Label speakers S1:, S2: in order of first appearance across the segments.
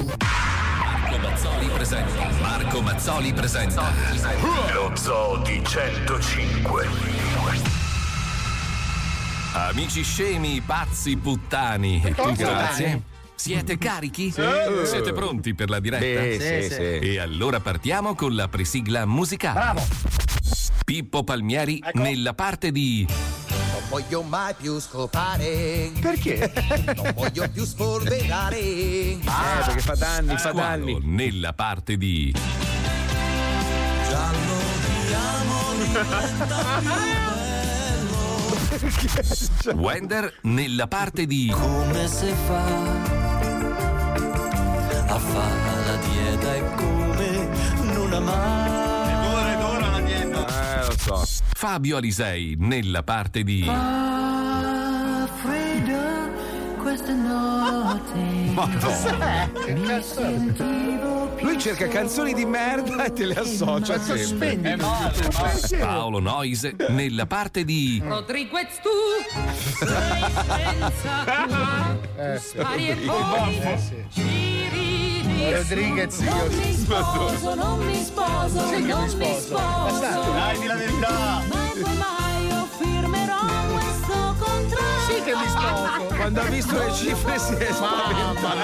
S1: Marco Mazzoli presenta. Marco Mazzoli presenta.
S2: Lo Zoo di 105.
S1: Amici scemi, pazzi, puttani. Grazie. Siete carichi? Siete pronti per la diretta?
S3: Sì, sì, sì.
S1: E allora partiamo con la presigla musicale.
S3: Bravo.
S1: Pippo Palmieri nella parte di
S4: voglio mai più scopare.
S3: Perché?
S4: Non voglio più spolverare.
S3: Eh, perché fa danni, fa danni.
S1: Nella parte di
S4: Giallo di amore.
S1: Wender nella parte di
S5: come si fa a fare la dieta e come non amare
S3: Eh, lo so.
S1: Fabio Alisei nella parte di
S5: fa freddo questa notte mi sentivo più
S3: Lui cerca canzoni di merda e te le associa sempre.
S6: È male, è male.
S1: Paolo Noise nella parte di
S7: Rodriguez tu? Sei senza cura tu spari e poi ridi
S6: Rodriguez,
S7: non mi sposo non mi sposo non mi sposo.
S6: Dai, di la verità.
S7: mai poi mai io firmerò questo contratto. Sì che mi sposo.
S3: Quando ha visto le cifre si è spaventato.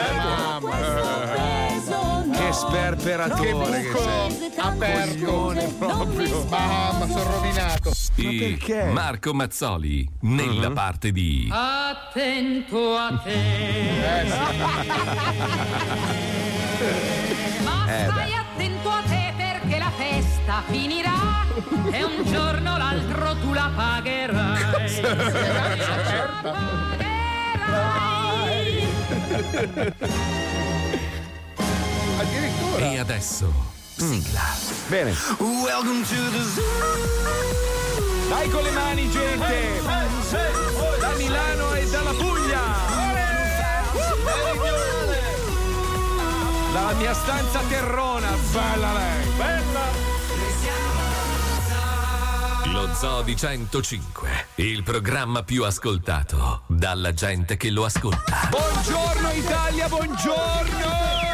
S3: Che sperperatore che, sei. Coglione proprio.
S6: Mamma, sono rovinato.
S3: perché?
S1: Marco Mazzoli nella parte di
S7: attento a te ma stai attento a te perché la festa finirà e un giorno o l'altro tu la pagherai la pagherai
S6: Addirittura.
S1: e adesso sigla.
S3: Bene.
S5: welcome to the zoo
S3: Dai con le mani, gente! Da Milano e dalla Puglia! Dalla mia stanza terrona, bella lei! Bella!
S1: Lo Zoo di 105, il programma più ascoltato dalla gente che lo ascolta.
S3: Buongiorno Italia, buongiorno!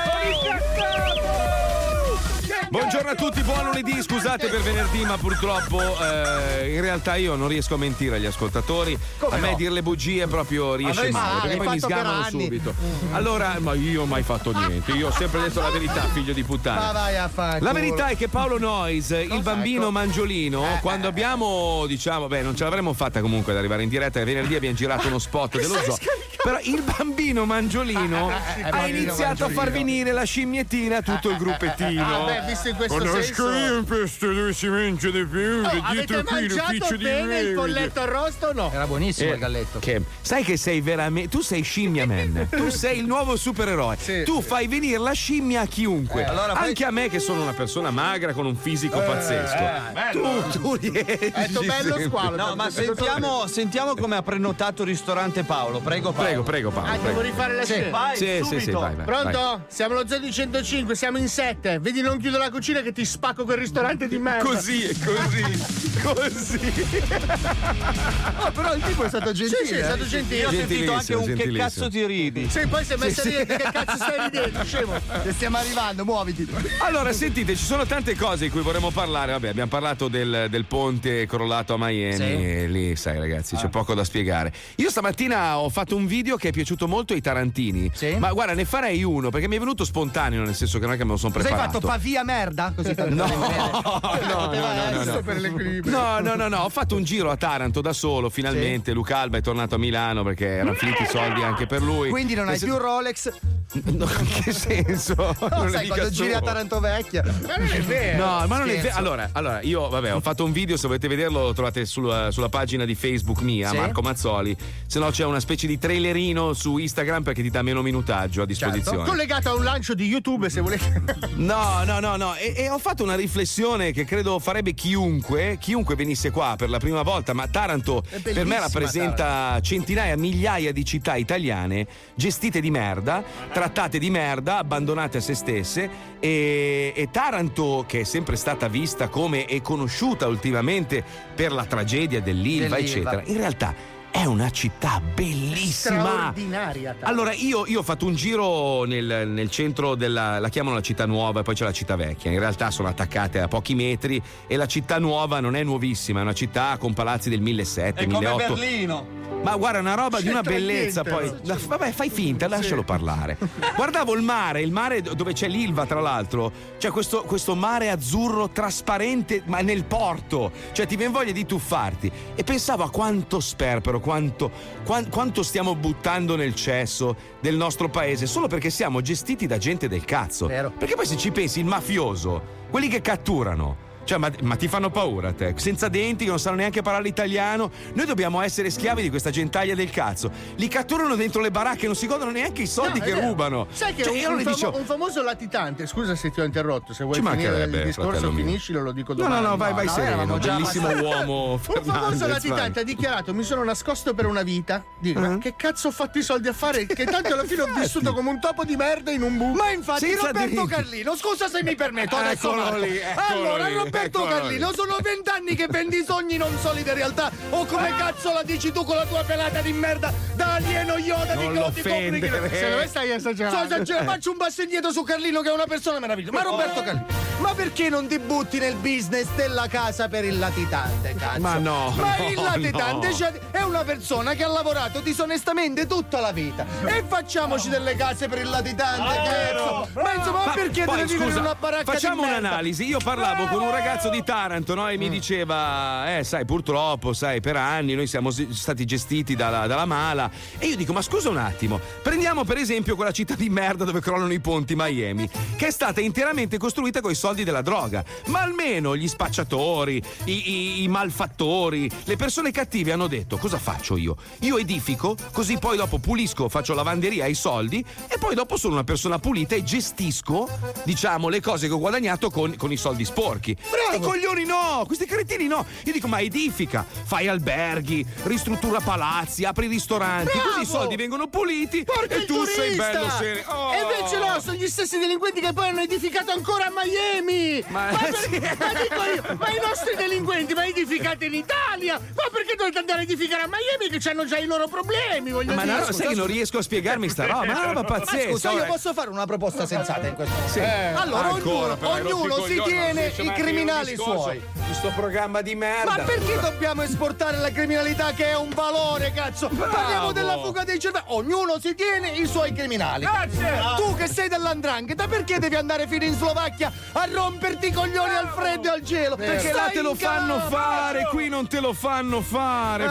S3: Buongiorno a tutti, buon lunedì, scusate per venerdì, ma purtroppo eh, in realtà io non riesco a mentire agli ascoltatori. a me dire le bugie proprio riesce male, perché poi mi sgamano subito. Allora, ma io ho mai fatto niente, io ho sempre detto la verità, figlio di puttana.
S6: Ma vai a fare.
S3: La verità è che Paolo Noyes, il bambino mangiolino,
S6: Eh,
S3: quando abbiamo, diciamo, beh, non ce l'avremmo fatta comunque ad arrivare in diretta, venerdì abbiamo girato uno spot dello zoo. Però il bambino mangiolino
S6: Eh,
S3: ha
S6: bambino
S3: iniziato a far venire la scimmiettina a tutto il gruppettino.
S6: Ah, beh, visto in questo
S3: Conosco
S6: senso.
S3: io un posto dove si mangia di più,
S6: Oh,
S3: dietro
S6: avete
S3: qui l'ufficio
S6: mangiato
S3: di
S6: bene il
S3: Revit.
S6: polletto arrosto o no?
S8: Era buonissimo
S3: Eh,
S8: il galletto.
S3: che- sai che sei veramente. Tu sei scimmia man. Tu sei il nuovo supereroe.
S6: Sì.
S3: tu fai venire la scimmia a chiunque.
S8: allora fai-
S3: Anche a me, che sono una persona magra con un fisico pazzesco. tu, tu riesci.
S6: Detto bello squalo.
S8: No, ma sentiamo, sentiamo come ha prenotato il ristorante Paolo. Prego, Paolo.
S3: Prego, prego, Paolo.
S6: Ah, devo
S3: prego.
S6: rifare la scena.
S8: Vai,
S3: Sì, sì,
S8: subito.
S3: sì, vai, vai.
S6: Pronto? Siamo allo zoo di 105, siamo in sette. Vedi, non chiudo la cucina che ti spacco quel ristorante di merda.
S3: Così, così, così.
S8: Oh, però il tipo è stato gentile.
S6: Sì, sì, è stato
S8: eh.
S6: gentile.
S8: Io ho sentito anche un che cazzo ti ridi.
S6: Sì, poi si è messo a dire che cazzo stai ridendo, scemo.
S8: Che stiamo arrivando, muoviti.
S3: Allora, sentite, ci sono tante cose di cui vorremmo parlare. Vabbè, abbiamo parlato del, del ponte crollato a Miami.
S8: Sì.
S3: E lì, sai, ragazzi, c'è poco da spiegare. Io stamattina ho fatto un video che è piaciuto molto ai Tarantini.
S8: Sì.
S3: Ma guarda, ne farei uno perché mi è venuto spontaneo, nel senso che non è che me lo sono
S8: Cosa hai
S3: preparato.
S8: fatto? Pavia merda? Così tanto
S3: No, no, no, no, no, no.
S6: per.
S3: No, no, no, no, ho fatto un giro a Taranto da solo, finalmente. Luca Alba è tornato a Milano perché erano finiti i soldi anche per lui.
S8: Quindi non hai più Rolex.
S3: No, in che senso?
S9: No,
S3: Non è
S9: sai, quando giri a. Taranto Vecchia.
S6: Ma non è vero.
S3: No, ma non è
S9: Scherzo.
S3: vero. Allora, allora, io vabbè, ho fatto un video, se volete vederlo lo trovate sulla, sulla pagina di Facebook mia,
S9: Sì.
S3: Marco Mazzoli. Se no c'è una specie di trailerino su Instagram perché ti dà meno minutaggio a disposizione.
S6: Collegato a un lancio di YouTube, se volete.
S3: No, no, no, no. E, e ho fatto una riflessione che credo farebbe chiunque, chiunque venisse qua per la prima volta, ma Taranto per me rappresenta centinaia, migliaia di città italiane gestite di merda, trattate di merda, abbandonate a se stesse e, e Taranto, che è sempre stata vista come e conosciuta ultimamente per la tragedia dell'Ilva,
S9: Dell'Ilva.
S3: eccetera, in realtà è una città bellissima.
S6: Straordinaria. Taranto.
S3: Allora, io, io ho fatto un giro nel, nel centro della. la chiamano la città nuova e poi c'è la città vecchia. In realtà sono attaccate a pochi metri e la città nuova non è nuovissima, è una città con palazzi del 1700,
S8: È come
S3: 1800.
S8: Berlino.
S3: Ma guarda, una roba di una bellezza.
S6: niente,
S3: Poi,
S6: no?
S3: Vabbè, fai finta, lascialo parlare. Guardavo il mare, il mare dove c'è l'Ilva, tra l'altro. C'è questo, questo mare azzurro trasparente, ma nel porto. Cioè, ti viene voglia di tuffarti. E pensavo a quanto sperpero, quanto, quan- quanto stiamo buttando nel cesso del nostro paese solo perché siamo gestiti da gente del cazzo.
S9: Vero.
S3: Perché poi se ci pensi, il mafioso, quelli che catturano. Cioè, ma, ma ti fanno paura a te? Senza denti, che non sanno neanche parlare italiano. Noi dobbiamo essere schiavi di questa gentaglia del cazzo. Li catturano dentro le baracche, non si godono neanche i soldi
S6: No,
S3: che
S6: vero.
S3: rubano.
S6: Sai che
S3: Cioè,
S6: un,
S3: io non
S6: un famo-
S3: dicevo.
S6: un famoso latitante, scusa se ti ho interrotto, se vuoi
S3: Ci
S6: finire il discorso finiscilo, lo dico
S3: No,
S6: domani.
S3: no, no, vai, vai
S9: no,
S3: sereno.
S9: già
S3: Bellissimo uomo.
S6: Un famoso
S3: Fernandez,
S6: latitante
S3: vai.
S6: ha dichiarato: Mi sono nascosto per una vita. Dico,
S3: Uh-huh.
S6: ma che cazzo ho fatto i soldi a fare? Che tanto alla fine ho vissuto come un topo di merda in un buco.
S9: Ma infatti
S3: Senza
S9: Roberto
S3: denti.
S9: Carlino, scusa se mi permetto adesso
S3: Eccolo lì, eccolo
S9: Allora Roberto Carlino, sono vent'anni che vendi sogni non solidi realtà o come cazzo la dici tu con la tua pelata di merda da alieno Yoda di
S3: Non
S9: Goti
S3: l'offendere.
S6: Secondo me stai esagerando.
S9: So, se ce- faccio un passo indietro su Carlino che è una persona meravigliosa. Ma Roberto Carlino, ma perché non ti butti nel business della casa per il latitante, cazzo?
S3: Ma no,
S9: Ma
S3: no,
S9: il latitante
S3: no.
S9: cioè, è una persona che ha lavorato disonestamente tutta la vita. E facciamoci delle case per il latitante, cazzo. Ma insomma, ma perché
S3: poi,
S9: deve vivere in
S3: scusa,
S9: una baracca
S3: Facciamo
S9: di
S3: un'analisi. Io parlavo con un ragazzo di Taranto no? e
S9: Mm.
S3: mi diceva: Eh, sai, purtroppo, sai, per anni noi siamo si- stati gestiti dalla, dalla mala. E io dico: Ma scusa un attimo, prendiamo per esempio quella città di merda dove crollano i ponti, Miami, che è stata interamente costruita con i soldi della droga. Ma almeno gli spacciatori, i, i- i malfattori, le persone cattive hanno detto: Cosa faccio io? Io edifico, così poi dopo pulisco, faccio lavanderia ai soldi e poi dopo sono una persona pulita e gestisco, diciamo, le cose che ho guadagnato con, con i soldi sporchi. Questi coglioni no, questi cretini no. Io dico, ma edifica, fai alberghi, ristruttura palazzi, apri ristoranti,
S6: Bravo!
S3: così i soldi vengono puliti
S6: Porca
S3: e tu sei
S6: turista!
S3: bello serio. Oh!
S6: E invece no, sono gli stessi delinquenti che poi hanno edificato ancora a Miami!
S3: Ma-
S6: per-
S3: sì.
S6: ma dico io, ma i nostri delinquenti, ma edificate in Italia! Ma perché dovete andare a edificare a Miami che hanno già i loro problemi, voglio
S3: Ma
S6: dire?
S3: no, sai che non riesco a spiegarmi sta roba, ma è una roba pazzesca.
S9: Scusa, io
S3: ora-
S9: posso fare una proposta sensata in questo momento?
S3: Sì.
S9: Allora,
S3: Ancora,
S9: ognuno, ognuno si tiene i
S3: a
S9: criminali suoi.
S3: Di sto programma di merda.
S9: Ma perché dobbiamo esportare la criminalità che è un valore, cazzo? Parliamo della fuga dei cervelli. Ognuno si tiene i suoi criminali.
S6: Grazie!
S9: Tu che sei dell'andrangheta, perché devi andare fino in Slovacchia a romperti i coglioni al freddo e al gelo?
S3: Perché là te lo fanno
S9: Calabria.
S3: fare, qui non te lo fanno fare.
S9: Ah,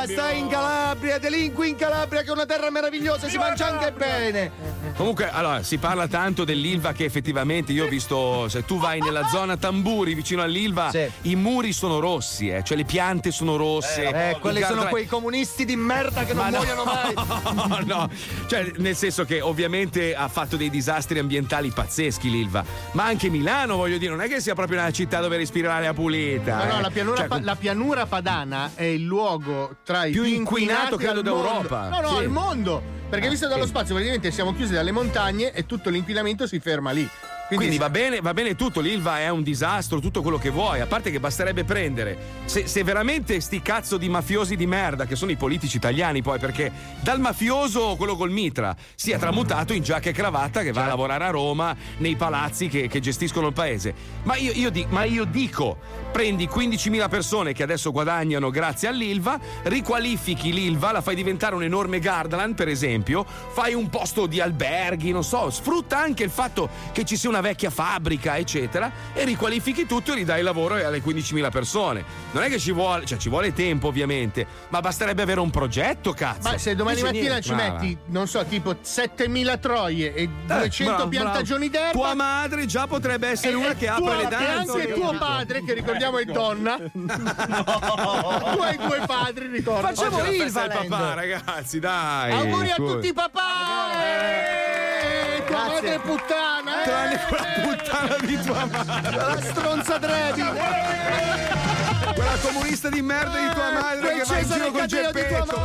S3: Fabio.
S9: stai in Calabria, delinqui in Calabria che è una terra meravigliosa, si mangia anche bene.
S3: Comunque, allora, si parla tanto dell'Ilva che effettivamente io ho visto, se tu vai nella zona Tamburi vicino all'Ilva,
S9: Sì.
S3: i muri sono rossi, eh, cioè le piante sono rosse.
S9: Eh,
S3: i
S9: quelli sono quei comunisti di merda che non
S3: Ma no.
S9: muoiono mai.
S3: No, no, cioè nel senso che ovviamente ha fatto dei disastri ambientali pazzeschi l'Ilva, ma anche Milano, voglio dire, non è che sia proprio una città dove respiri l'aria pulita.
S6: No, no,
S3: eh.
S6: la pianura,
S3: Cioè,
S6: pa- la pianura padana è il luogo tra i
S3: Più inquinato, credo, d'Europa.
S6: No, no,
S3: Sì.
S6: al mondo. Perché visto dallo spazio, praticamente siamo chiusi dalle montagne e tutto l'inquinamento si ferma lì.
S3: Quindi va bene, va bene tutto, l'Ilva è un disastro, tutto quello che vuoi, a parte che basterebbe prendere, se, se veramente sti cazzo di mafiosi di merda, che sono i politici italiani poi, perché dal mafioso, quello col mitra, si è tramutato in giacca e cravatta che va a lavorare a Roma, nei palazzi che, che gestiscono il paese. Ma io, io di- ma io dico, prendi 15.000 persone che adesso guadagnano grazie all'Ilva, riqualifichi l'Ilva, la fai diventare un enorme Gardaland, per esempio, fai un posto di alberghi, non so, sfrutta anche il fatto che ci sia una una vecchia fabbrica, eccetera, e riqualifichi tutto e ridai lavoro alle 15.000 persone. Non è che ci vuole, cioè ci vuole tempo ovviamente, ma basterebbe avere un progetto, cazzo.
S6: Ma se domani
S3: Dice
S6: mattina
S3: niente.
S6: ci
S3: Brava.
S6: metti, non so, tipo 7000 troie e
S3: Eh,
S6: 200
S3: bravo,
S6: piantagioni
S3: bravo.
S6: d'erba.
S3: Tua madre già potrebbe essere
S6: e-
S3: una
S6: e
S3: che apre le
S6: E
S3: danze.
S6: anche tuo padre, che ricordiamo è donna. tu hai due padri, ricordo.
S3: Oggi la festa del papà, ragazzi, dai.
S6: Auguri a tutti i papà! Eh, Tua madre puttana! eh!
S3: Tranne quella puttana di tua madre.
S6: La stronza Drevi!
S3: Quella comunista di merda di tua madre che va in giro con
S6: Catena di tua
S3: Geppetto.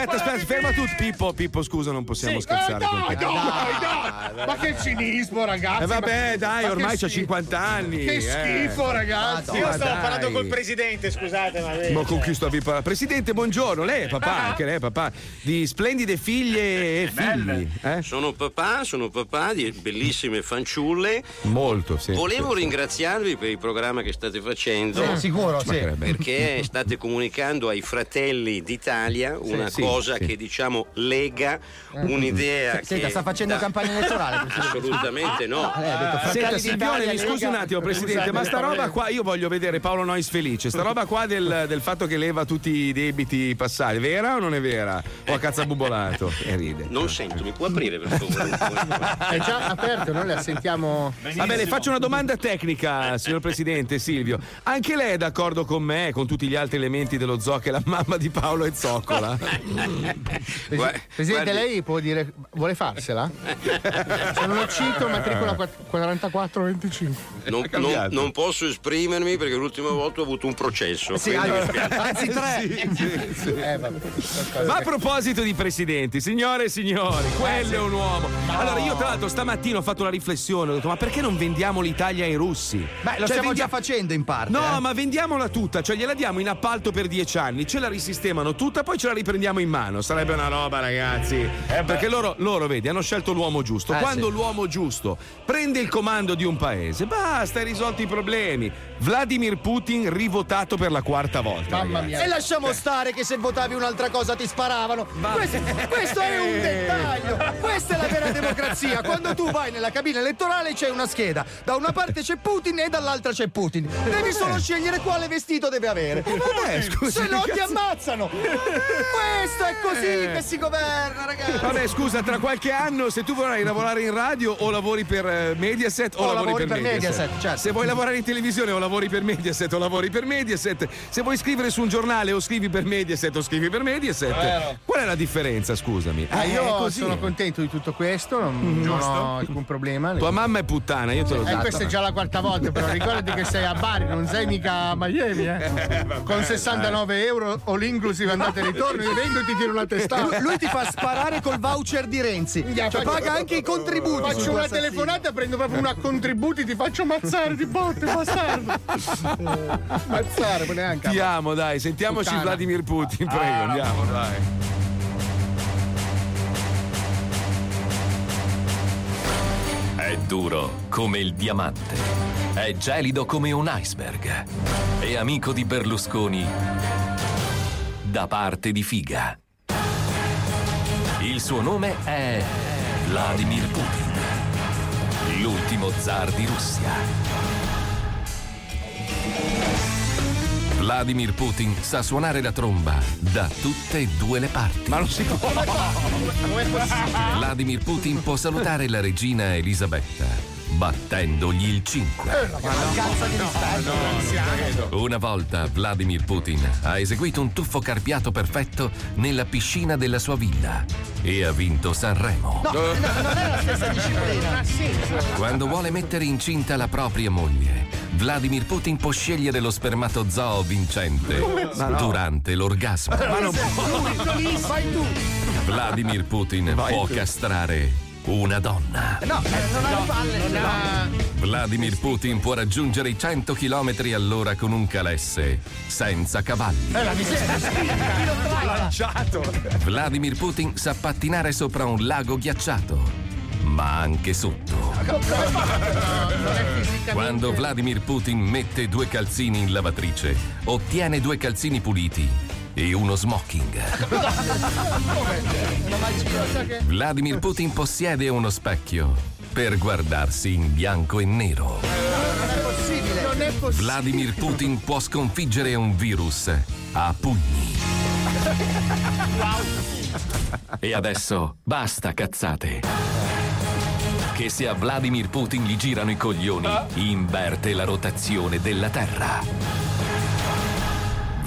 S3: Eh, aspetta, aspetta, ferma tutto. Pippo, Pippo, scusa, non possiamo
S6: Eh,
S3: scherzare con
S6: dai,
S3: te.
S6: dai, dai! Ma che cinismo, ragazzi!
S3: Eh vabbè, dai, ormai c'ha
S6: schifo.
S3: 50 anni.
S6: Che
S3: eh.
S6: schifo, ragazzi!
S3: Io stavo parlando col
S10: presidente, scusate, ma
S3: con chi sto a parlare? Presidente, buongiorno. Lei è papà,
S6: Ah.
S3: anche lei è papà di splendide figlie e figli. Eh?
S11: Sono papà, sono papà di bellissime fanciulle.
S3: Molto, sì.
S11: Volevo
S3: sì.
S11: ringraziarvi per il programma che state facendo.
S9: Sì, sicuro, sì.
S11: Perché state comunicando ai fratelli d'Italia una
S3: sì,
S11: cosa
S3: sì.
S11: che diciamo lega un'idea che
S9: Senta, sta facendo
S11: da-
S9: campagna elettorale.
S11: Assolutamente no.
S9: detto
S3: Senta Silvione,
S9: d'Italia,
S3: mi scusi un attimo, Presidente, ma sta roba qua, io voglio vedere Paolo Nois felice. Sta roba qua del, del fatto che leva tutti i debiti passati, è vera o non è vera? O a cazzabubolato? E ride.
S11: Non sento, mi può aprire per favore?
S6: È già aperto, noi la sentiamo.
S3: Vabbè, le faccio una domanda tecnica, signor Presidente Silvio. Anche lei è d'accordo con me, e con tutti gli altri elementi dello zoo, che la mamma di Paolo è zoccola?
S6: Presidente,
S11: guardi-
S6: lei può dire. vuole farsela? Se non lo cito, matricola 4425.
S11: Non, non- non posso esprimermi perché l'ultima volta ho avuto un processo.
S9: Sì, anzi, tre.
S3: Sì, sì, sì.
S6: Eh.
S3: Ma a proposito di presidenti, signore e signori, quello è un uomo. Allora, io tra l'altro stamattina ho fatto una riflessione, ho detto, ma perché non vendiamo l'Italia ai russi?
S9: Beh, lo
S3: Cioè,
S9: stiamo
S3: vendia-
S9: già facendo in parte.
S3: No,
S9: eh.
S3: ma vendiamola tutta, cioè gliela diamo in appalto per dieci anni, ce la risistemano tutta, poi ce la riprendiamo in mano. Sarebbe una roba, ragazzi. Perché loro, loro, vedi, hanno scelto l'uomo giusto.
S9: Eh,
S3: Quando
S9: sì.
S3: l'uomo giusto prende il comando di un paese, basta, hai risolto i problemi. Vladimir Putin rivotato per la quarta volta.
S6: Mamma
S3: ragazzi.
S6: mia.
S9: E lasciamo stare che se votavi un'altra cosa ti sparavano. Questo, questo è un dettaglio. Questa è la vera democrazia. Quando tu vai nella cabina elettorale c'è una scheda. Da una parte c'è Putin e dall'altra c'è Putin. Devi solo scegliere quale vestito deve avere.
S3: vabbè, scusi,
S9: se no ti ammazzano. Questo è così che si governa, ragazzi.
S3: Vabbè, scusa, tra qualche anno, se tu vorrai lavorare in radio o lavori per eh, Mediaset o,
S9: O
S3: lavori,
S9: lavori
S3: per,
S9: per Mediaset, certo.
S3: Se vuoi lavorare in televisione o lavori per Mediaset o lavori per Mediaset. Se vuoi scrivere su un giornale o scrivi per Mediaset o scrivi per Mediaset. Qual è la differenza, scusami?
S6: Ah,
S3: Eh, è
S6: io
S3: così.
S6: sono contento di tutto questo, non, non ho alcun problema.
S3: Tua mamma è puttana, io te l'ho
S6: Eh,
S3: detto.
S6: questa è già la quarta volta, però ricordati che sei a Bari, non sei mica a Miami, eh. Con 69 euro all inclusive andate e ritorno, io vengo e ti tiro una testata.
S9: Lui, lui ti fa sparare col voucher di Renzi. Cioè,
S6: faccio-
S9: paga anche i contributi.
S6: Faccio una telefonata, prendo proprio una contributi, ti faccio ammazzare di botte, bastardo. Ammazzare, ma neanche.
S3: Ti amo, dai, sentiamoci
S6: Puttana.
S3: Vladimir Putin, prego, andiamo, dai.
S1: È duro come il diamante. È gelido come un iceberg. È amico di Berlusconi da parte di Figa. Il suo nome è Vladimir Putin, l'ultimo zar di Russia. Vladimir Putin sa suonare la tromba da tutte e due le parti.
S3: Ma non si può.
S1: Vladimir Putin può salutare la regina Elisabetta battendogli il 5. Una volta Vladimir Putin ha eseguito un tuffo carpiato perfetto nella piscina della sua villa e ha vinto Sanremo.
S9: No, no, non è la stessa disciplina.
S1: Quando vuole mettere incinta la propria moglie, Vladimir Putin può scegliere lo spermatozoo vincente
S3: Ma no.
S1: durante l'orgasmo.
S3: Ma non
S9: tu.
S1: Vladimir Putin
S3: Vai
S1: può
S3: tu.
S1: castrare una donna.
S9: No, eh, non ha le palle. ce l'ha.
S1: Vladimir Putin può raggiungere i 100 km all'ora con un calesse senza cavalli.
S9: Eh, la miseria. Chi lo
S3: lanciato.
S1: Vladimir Putin sa pattinare sopra un lago ghiacciato, ma anche sotto. Quando Vladimir Putin mette due calzini in lavatrice, ottiene due calzini puliti e uno smoking. Vladimir Putin possiede uno specchio per guardarsi in bianco e nero.
S6: possibile. Non è possibile.
S1: Vladimir Putin può sconfiggere un virus a pugni. E adesso basta cazzate. Che se a Vladimir Putin gli girano i coglioni, inverte la rotazione della Terra.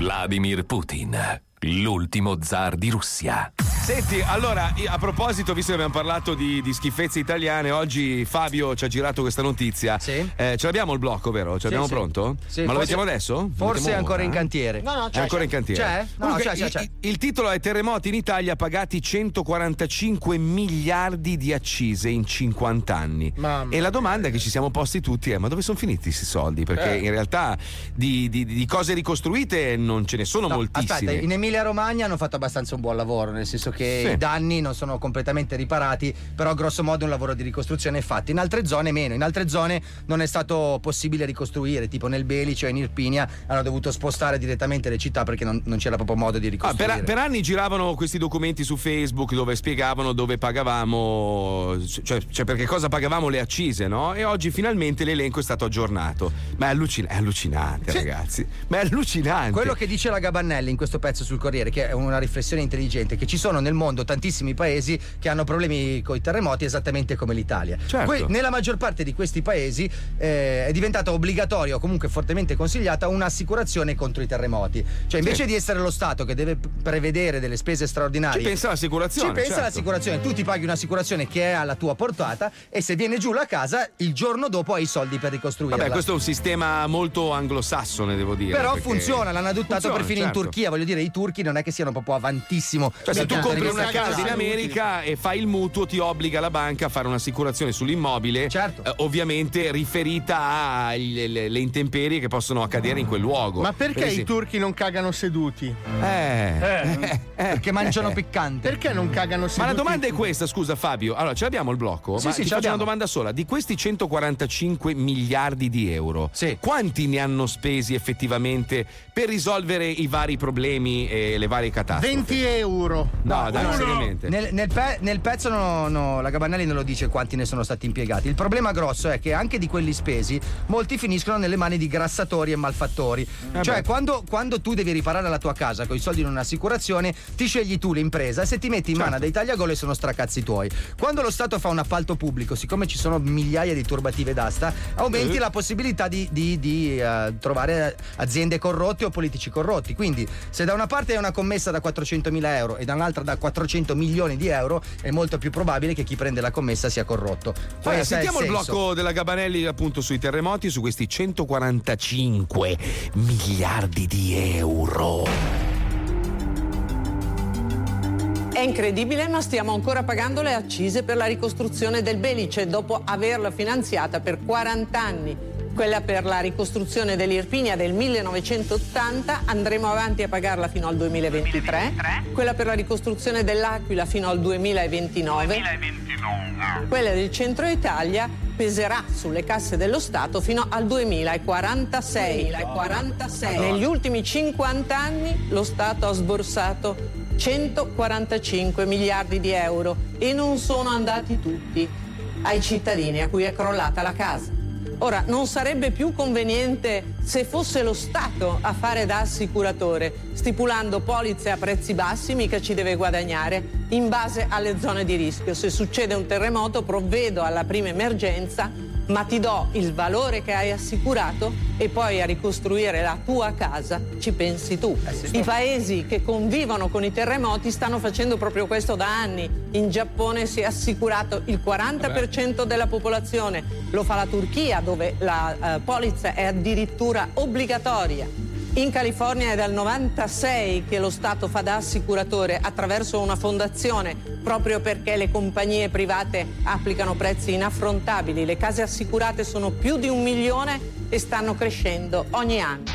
S1: Vladimir Putin, l'ultimo zar di Russia.
S3: Senti, allora, a proposito, visto che abbiamo parlato di, di schifezze italiane, oggi Fabio ci ha girato questa notizia. Sì. ce l'abbiamo il blocco, vero? Ce l'abbiamo
S9: sì.
S3: pronto?
S9: Sì,
S3: Ma lo
S9: forse-
S3: mettiamo adesso? Lo
S9: Forse
S3: mettiamo
S9: è ancora
S3: ora,
S9: in
S3: eh?
S9: cantiere. No, no,
S3: È ancora in cantiere.
S9: C'è? No,
S3: Comunque,
S9: c'è, c'è,
S3: il-
S9: c'è.
S3: Il titolo è Terremoti in Italia pagati 145 miliardi di accise in 50 anni.
S6: Mamma
S3: e la domanda che ci siamo posti tutti è: ma dove sono finiti questi soldi? Perché
S9: Eh.
S3: in realtà di, di- di cose ricostruite non ce ne sono
S9: No,
S3: moltissime.
S9: Aspetta, in Emilia Romagna hanno fatto abbastanza un buon lavoro, nel senso che
S3: Sì.
S9: i danni non sono completamente riparati, però grosso modo un lavoro di ricostruzione è fatto. In altre zone meno, in altre zone non è stato possibile ricostruire, tipo nel Belice o in Irpinia hanno dovuto spostare direttamente le città perché non, non c'era proprio modo di
S3: Ah,
S9: ricostruire.
S3: per, per anni giravano questi documenti su Facebook dove spiegavano dove pagavamo, cioè, cioè perché cosa pagavamo le accise, no? E oggi finalmente l'elenco è stato aggiornato. Ma è, allucin- è allucinante, ragazzi. Ma è allucinante.
S9: Quello che dice la Gabannelli in questo pezzo sul Corriere, che è una riflessione intelligente, che ci sono nel mondo tantissimi paesi che hanno problemi con i terremoti esattamente come l'Italia.
S3: Certo.
S9: Que- nella maggior parte di questi paesi eh, è diventata obbligatoria o comunque fortemente consigliata un'assicurazione contro i terremoti. Cioè invece
S3: Sì.
S9: di essere lo Stato che deve prevedere delle spese straordinarie,
S3: Ci pensa l'assicurazione,
S9: Ci pensa
S3: certo.
S9: l'assicurazione. Tu ti paghi un'assicurazione che è alla tua portata e se viene giù la casa, il giorno dopo hai i soldi per ricostruirla.
S3: Vabbè, questo è un sistema molto anglosassone, devo dire.
S9: Però funziona, l'hanno adottato
S3: Funziona,
S9: perfino in
S3: certo.
S9: Turchia. Voglio dire, i turchi non è che siano proprio avantissimo.
S3: Cioè, se tu
S9: di
S3: compri una casa in. America e fai il mutuo, ti obbliga la banca a fare un'assicurazione sull'immobile,
S9: Certo.
S3: eh, ovviamente riferita alle intemperie che possono accadere in quel luogo.
S6: Ma perché
S3: Per
S6: i turchi non cagano seduti?
S3: Eh.
S9: Perché mangiano piccante.
S6: Perché non cagano seduti?
S3: Ma la domanda è questa, scusa Fabio. Allora, ce l'abbiamo il blocco?
S9: Sì,
S3: Ma
S9: sì,
S3: faccio una domanda sola. Di questi 145 miliardi di euro, quanti ne hanno spesi effettivamente per risolvere i vari problemi e le varie catastrofi?
S6: 20 euro.
S3: No, dai,
S9: Uno.
S3: seriamente.
S9: Nel, nel pe- nel pezzo no- no, la Gabannelli non lo dice quanti ne sono stati impiegati. Il problema grosso è che anche di quelli spesi, molti finiscono nelle mani di grassatori e malfattori. cioè,
S3: beh.
S9: quando, quando tu devi riparare la tua casa con i soldi in un'assicurazione, ti scegli tu l'impresa e se ti metti in mano a dei tagliagole sono stracazzi tuoi. Quando lo Stato fa un appalto pubblico, siccome ci sono migliaia di turbative d'asta, aumenti
S3: Eh.
S9: la possibilità di, di- di, eh, trovare aziende corrotte o politici corrotti. Quindi, se da una parte è una commessa da 400.000 euro e da un'altra da 400 milioni di euro, è molto più probabile che chi prende la commessa sia corrotto. Questo è
S3: sentiamo il, blocco della Gabanelli appunto sui terremoti, su questi 145 miliardi di euro.
S10: È incredibile, ma stiamo ancora pagando le accise per la ricostruzione del Belice dopo averla finanziata per 40 anni. Quella per la ricostruzione dell'Irpinia del 1980 andremo avanti a pagarla fino al 2023. Quella per la ricostruzione dell'Aquila fino al 2029. Quella del centro Italia peserà sulle casse dello Stato fino al 2046. 2046. Negli ultimi 50 anni lo Stato ha sborsato 145 miliardi di euro e non sono andati tutti ai cittadini a cui è crollata la casa. Ora, non sarebbe più conveniente se fosse lo Stato a fare da assicuratore, stipulando polizze a prezzi bassi, mica ci deve guadagnare, in base alle zone di rischio. Se succede un terremoto provvedo alla prima emergenza, ma ti do il valore che hai assicurato e poi a ricostruire la tua casa ci pensi tu. I paesi che convivono con i terremoti stanno facendo proprio questo da anni. In Giappone si è assicurato il 40% della popolazione, lo fa la Turchia dove la eh, polizza è addirittura obbligatoria. In California è dal 96 che lo Stato fa da assicuratore attraverso una fondazione, proprio perché le compagnie private applicano prezzi inaffrontabili. Le case assicurate sono più di un milione e stanno crescendo ogni anno.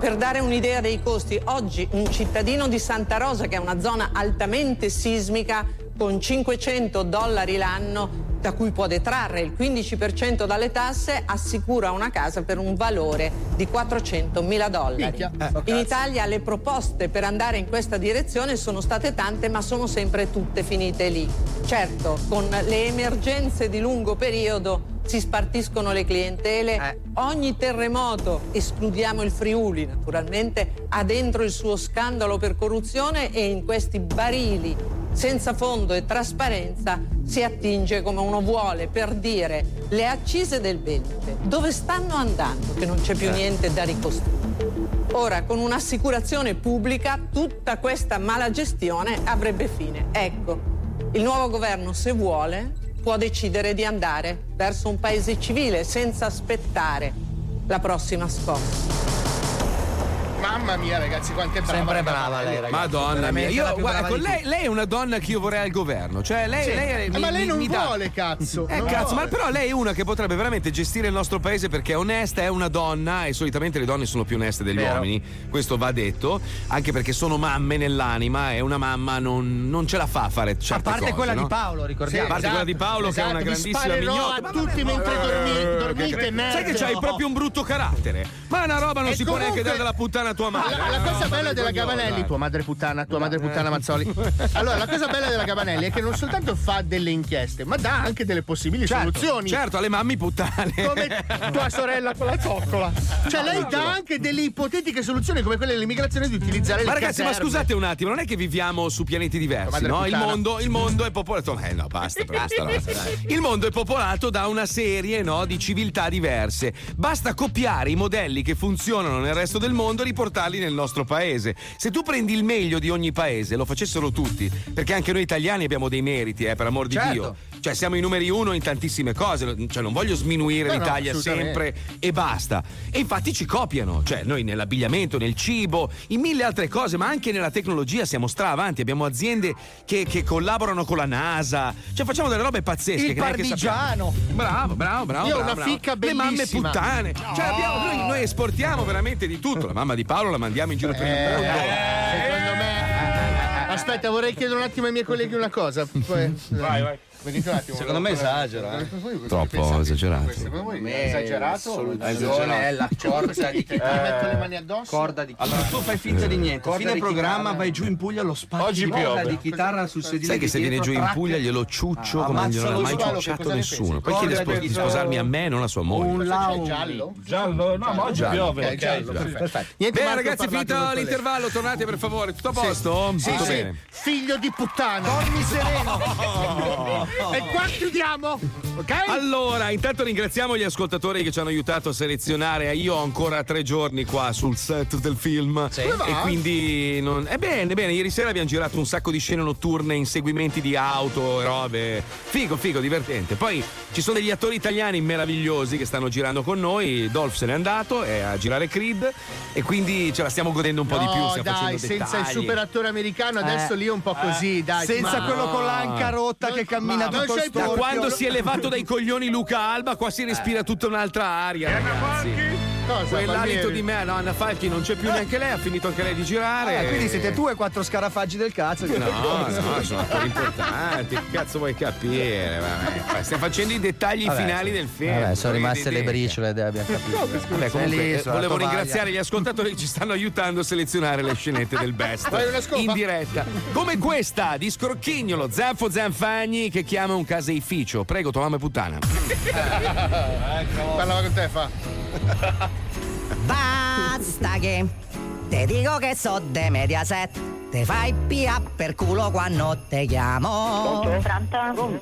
S10: Per dare un'idea dei costi, oggi un cittadino di Santa Rosa, che è una zona altamente sismica, con 500 dollari l'anno da cui può detrarre il 15% dalle tasse, assicura una casa per un valore di 400 mila dollari.
S6: Eh,
S10: In
S6: cazzo.
S10: Italia le proposte per andare in questa direzione sono state tante, ma sono sempre tutte finite lì. Certo, con le emergenze di lungo periodo si spartiscono le clientele, ogni terremoto, escludiamo il Friuli naturalmente, ha dentro il suo scandalo per corruzione e in questi barili senza fondo e trasparenza si attinge come uno vuole per dire le accise del Belice dove stanno andando che non c'è più niente da ricostruire. Ora con un'assicurazione pubblica tutta questa mala gestione avrebbe fine. Ecco, il nuovo governo se vuole può decidere di andare verso un paese civile senza aspettare la prossima scossa.
S6: Mamma mia, ragazzi, quanto è brava.
S9: Sempre brava lei, ragazzi.
S3: Madonna mia, io guarda, ecco, lei, lei è una donna che io vorrei al governo. Cioè, lei,
S6: Sì.
S3: lei è- mi-
S6: ma lei non
S3: mi dà-
S6: vuole, cazzo.
S3: Eh,
S6: non
S3: cazzo,
S6: vuole.
S3: ma però lei è una che potrebbe veramente gestire il nostro paese perché è onesta, è una donna e solitamente le donne sono più oneste degli
S9: Vero.
S3: uomini. Questo va detto, anche perché sono mamme nell'anima e una mamma non, non ce la fa a fare certe
S9: A parte
S3: cose,
S9: quella
S3: no?
S9: di Paolo, ricordiamo.
S3: a parte quella di Paolo che è una
S6: esatto,
S3: grandissima mignotta.
S6: a
S3: Ma
S6: tutti mentre
S3: ma-
S6: dormi-
S3: eh,
S6: dormite, merda.
S3: Sai che c'hai proprio un brutto carattere. Ma una roba non si può neanche dare della puttana a tua madre.
S6: La, la cosa
S3: ma
S6: bella della Gabanelli, tua madre puttana, tua madre puttana Mazzoli. Allora, la cosa bella della Gabanelli è che non soltanto fa delle inchieste, ma dà anche delle possibili
S3: Certo,
S6: soluzioni.
S3: certo, alle mamme puttane.
S6: Come tua sorella con la zoccola. Cioè, lei dà anche delle ipotetiche soluzioni come quelle dell'immigrazione di utilizzare le
S3: Ma ragazzi, ma
S6: caserme.
S3: scusate un attimo, non è che viviamo su pianeti diversi, no? Il mondo, il mondo è popolato. Eh no, basta, basta, basta. Il mondo è popolato da una serie no, di civiltà diverse. Basta copiare i modelli che funzionano nel resto del mondo e riportarli nel nostro paese. Se tu prendi il meglio di ogni paese, lo facessero tutti, perché anche noi italiani abbiamo dei meriti, eh, per amor di
S9: Certo.
S3: Dio. Cioè, siamo i numeri uno in tantissime cose. Cioè, non voglio sminuire
S6: No, no,
S3: l'Italia
S6: assolutamente.
S3: sempre e basta. E infatti ci copiano, cioè noi nell'abbigliamento, nel cibo, in mille altre cose, ma anche nella tecnologia siamo stra avanti. Abbiamo aziende che, che collaborano con la NASA, cioè facciamo delle robe pazzesche.
S9: Il parmigiano.
S3: Bravo, bravo, bravo.
S6: Io ho
S3: bravo,
S6: una
S3: bravo.
S6: ficca
S3: Le mamme
S6: bellissima.
S3: puttane. Cioè, abbiamo- noi, noi esportiamo veramente di tutto. La mamma di Paolo la mandiamo in giro per il mondo.
S6: Secondo me. Aspetta, vorrei chiedere un attimo ai miei colleghi una cosa. Poi... Vai, vai. Venite un attimo.
S8: Secondo me esagera, eh.
S3: Troppo esagerato.
S6: Secondo voi è esagerato?
S9: È la corda di
S6: Ti metto le mani addosso?
S9: corda di
S8: Allora tu fai finta di niente,
S9: Corda
S8: fine
S9: di
S8: programma vai giù in Puglia allo spazio
S12: Oggi
S8: di
S12: piove.
S8: corda di chitarra sul sedile
S3: Sai che se viene giù in. Puglia glielo ciuccio come non ha
S8: lo
S3: mai ciucciato nessuno. Poi chiede
S8: di-
S3: sposarmi a me, non a sua moglie.
S8: Un lounge.
S6: giallo?
S12: Giallo? No, ma oggi
S3: Giallo.
S12: piove.
S3: Bene ragazzi, finito l'intervallo, tornate per favore. Tutto a posto?
S6: Sì,
S3: Tutto
S6: sì.
S3: bene.
S6: Figlio di puttana. Dormi sereno. E qua chiudiamo. Ok?
S3: Allora, intanto ringraziamo gli ascoltatori che ci hanno aiutato a selezionare. Io ho ancora tre giorni qua sul set del film.
S6: Come
S3: E quindi. Non... È bene, bene. Ieri sera abbiamo girato un sacco di scene notturne, inseguimenti di auto e robe. Figo, figo, divertente. Poi ci sono degli attori italiani meravigliosi che stanno girando con noi. Dolph se n'è andato è a girare Creed. E quindi ce la stiamo godendo un po' di più.
S6: No, dai, senza il
S3: dettagli.
S6: super attore americano, adesso lì è un po' così, dai.
S9: Senza
S6: ma-
S9: quello con l'anca rotta che cammina
S6: ma-
S9: tutto
S6: non
S3: Da quando si è levato dai coglioni Luca Alba, qua si respira tutta un'altra aria. Ragazzi.
S6: Cosa,
S3: Quell'alito di me, no, Anna Falchi non c'è più neanche lei, ha finito anche lei di girare.
S9: Ah, quindi siete tu e quattro scarafaggi del cazzo. che-
S3: No, no, sono attori importanti. Che cazzo vuoi capire? Vabbè, stiamo facendo i dettagli
S9: Vabbè,
S3: finali
S9: sì.
S3: del film.
S9: Vabbè, sono rimaste le briciole, abbiamo capito.
S3: Vabbè, comunque,
S9: lì,
S3: eh, volevo ringraziare gli ascoltatori che ci stanno aiutando a selezionare le scenette del best in diretta. Come questa di Scrocchignolo, Zanfo Zanfagni che chiama un caseificio. Prego, tua mamma è puttana.
S6: Parlava con te, fa.
S13: Basta che te dico che so de Mediaset. Te fai pia per culo quando te chiamo.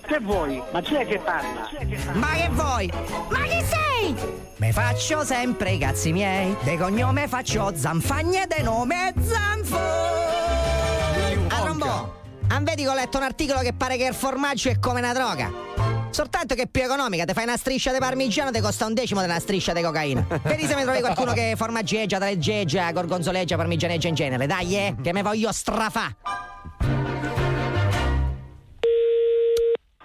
S14: Che vuoi? Ma chi è che parla?
S13: Ma che vuoi? Ma chi sei? Me faccio sempre i cazzi miei. De cognome faccio Zanfagna e de nome Zanfo. A rombo. Han vedi che ho letto un articolo che pare che il formaggio è come una droga. Soltanto che è più economica, te fai una striscia di parmigiano, ti costa un decimo della striscia di cocaina. Vedi se mi trovi qualcuno che formaggieggia, treggieggia, gorgonzoleggia, parmigianeggia in genere. Dai, eh, che me voglio strafà.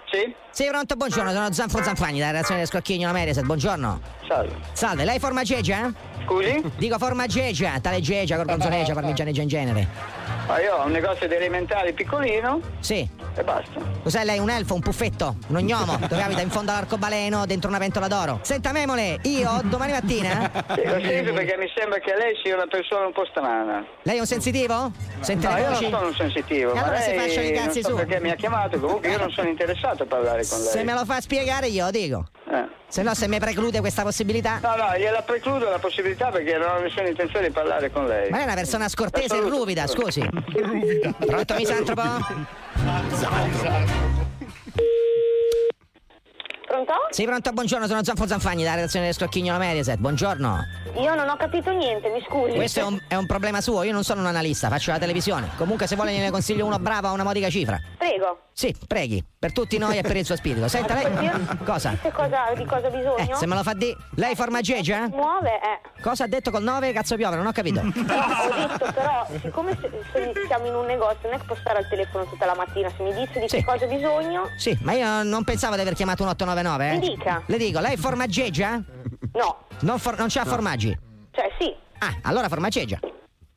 S14: Sì?
S13: Sì, pronto, buongiorno, sono Zanfo Zanfagni, dalla redazione del Scrocchigno la Mediaset, buongiorno.
S14: Salve.
S13: Salve, lei formaggieggia?
S14: Scusi?
S13: Dico formaggieggia, taleggieggia, gorgonzoleggia, parmigianeggia in genere.
S14: Ma io ho un negozio di alimentari piccolino
S13: Sì.
S14: e basta.
S13: Cos'è lei? Un elfo, un puffetto, un ognomo, dove abita in fondo all'arcobaleno dentro una pentola d'oro? Senta Memole, io domani mattina.
S14: Sì, lo sento perché mi sembra che lei sia una persona un po' strana.
S13: Lei è un sensitivo? Sente
S14: no, io non sono un sensitivo,
S13: E
S14: ma
S13: allora si
S14: lei
S13: facciano i cazzi
S14: so
S13: su.
S14: perché mi ha chiamato, comunque io non sono interessato a parlare con lei.
S13: Se me lo fa spiegare io dico.
S14: Eh.
S13: Se no, se mi preclude questa possibilità.
S14: No, no, gliela precludo la possibilità perché non ho nessuna intenzione di parlare con lei.
S13: Ma lei è una persona scortese e ruvida, scusi. Pronto, misantropo?
S12: Pronto?
S13: Sei pronto? Buongiorno, sono Zanfo Zanfagni dalla redazione del Scocchignolo Mediaset. Buongiorno.
S12: Io non ho capito niente, mi scusi.
S13: Questo è un, è un problema suo, io non sono un analista, faccio la televisione. Comunque se vuole gliene consiglio uno bravo a una modica cifra.
S12: Prego.
S13: Sì, preghi, per tutti noi e per il suo spirito. Senta lei. Cosa?
S12: cosa? Di cosa ho bisogno?
S13: Eh, se me lo fa di. Lei formaggeggia? Eh?
S12: Muove, eh.
S13: Cosa ha detto col 9 cazzo piove? Non ho capito.
S12: No, ho detto però, siccome se, se siamo in un negozio, non è che posso stare al telefono tutta la mattina. Se mi dice di
S13: sì.
S12: che cosa ho bisogno.
S13: Sì, ma io non pensavo di aver chiamato un 89 999?
S12: Mi dica.
S13: Le dico, lei formaggeggia?
S12: No.
S13: Non, for- non c'ha no. formaggi?
S12: Cioè, sì.
S13: Ah, allora formaggeggia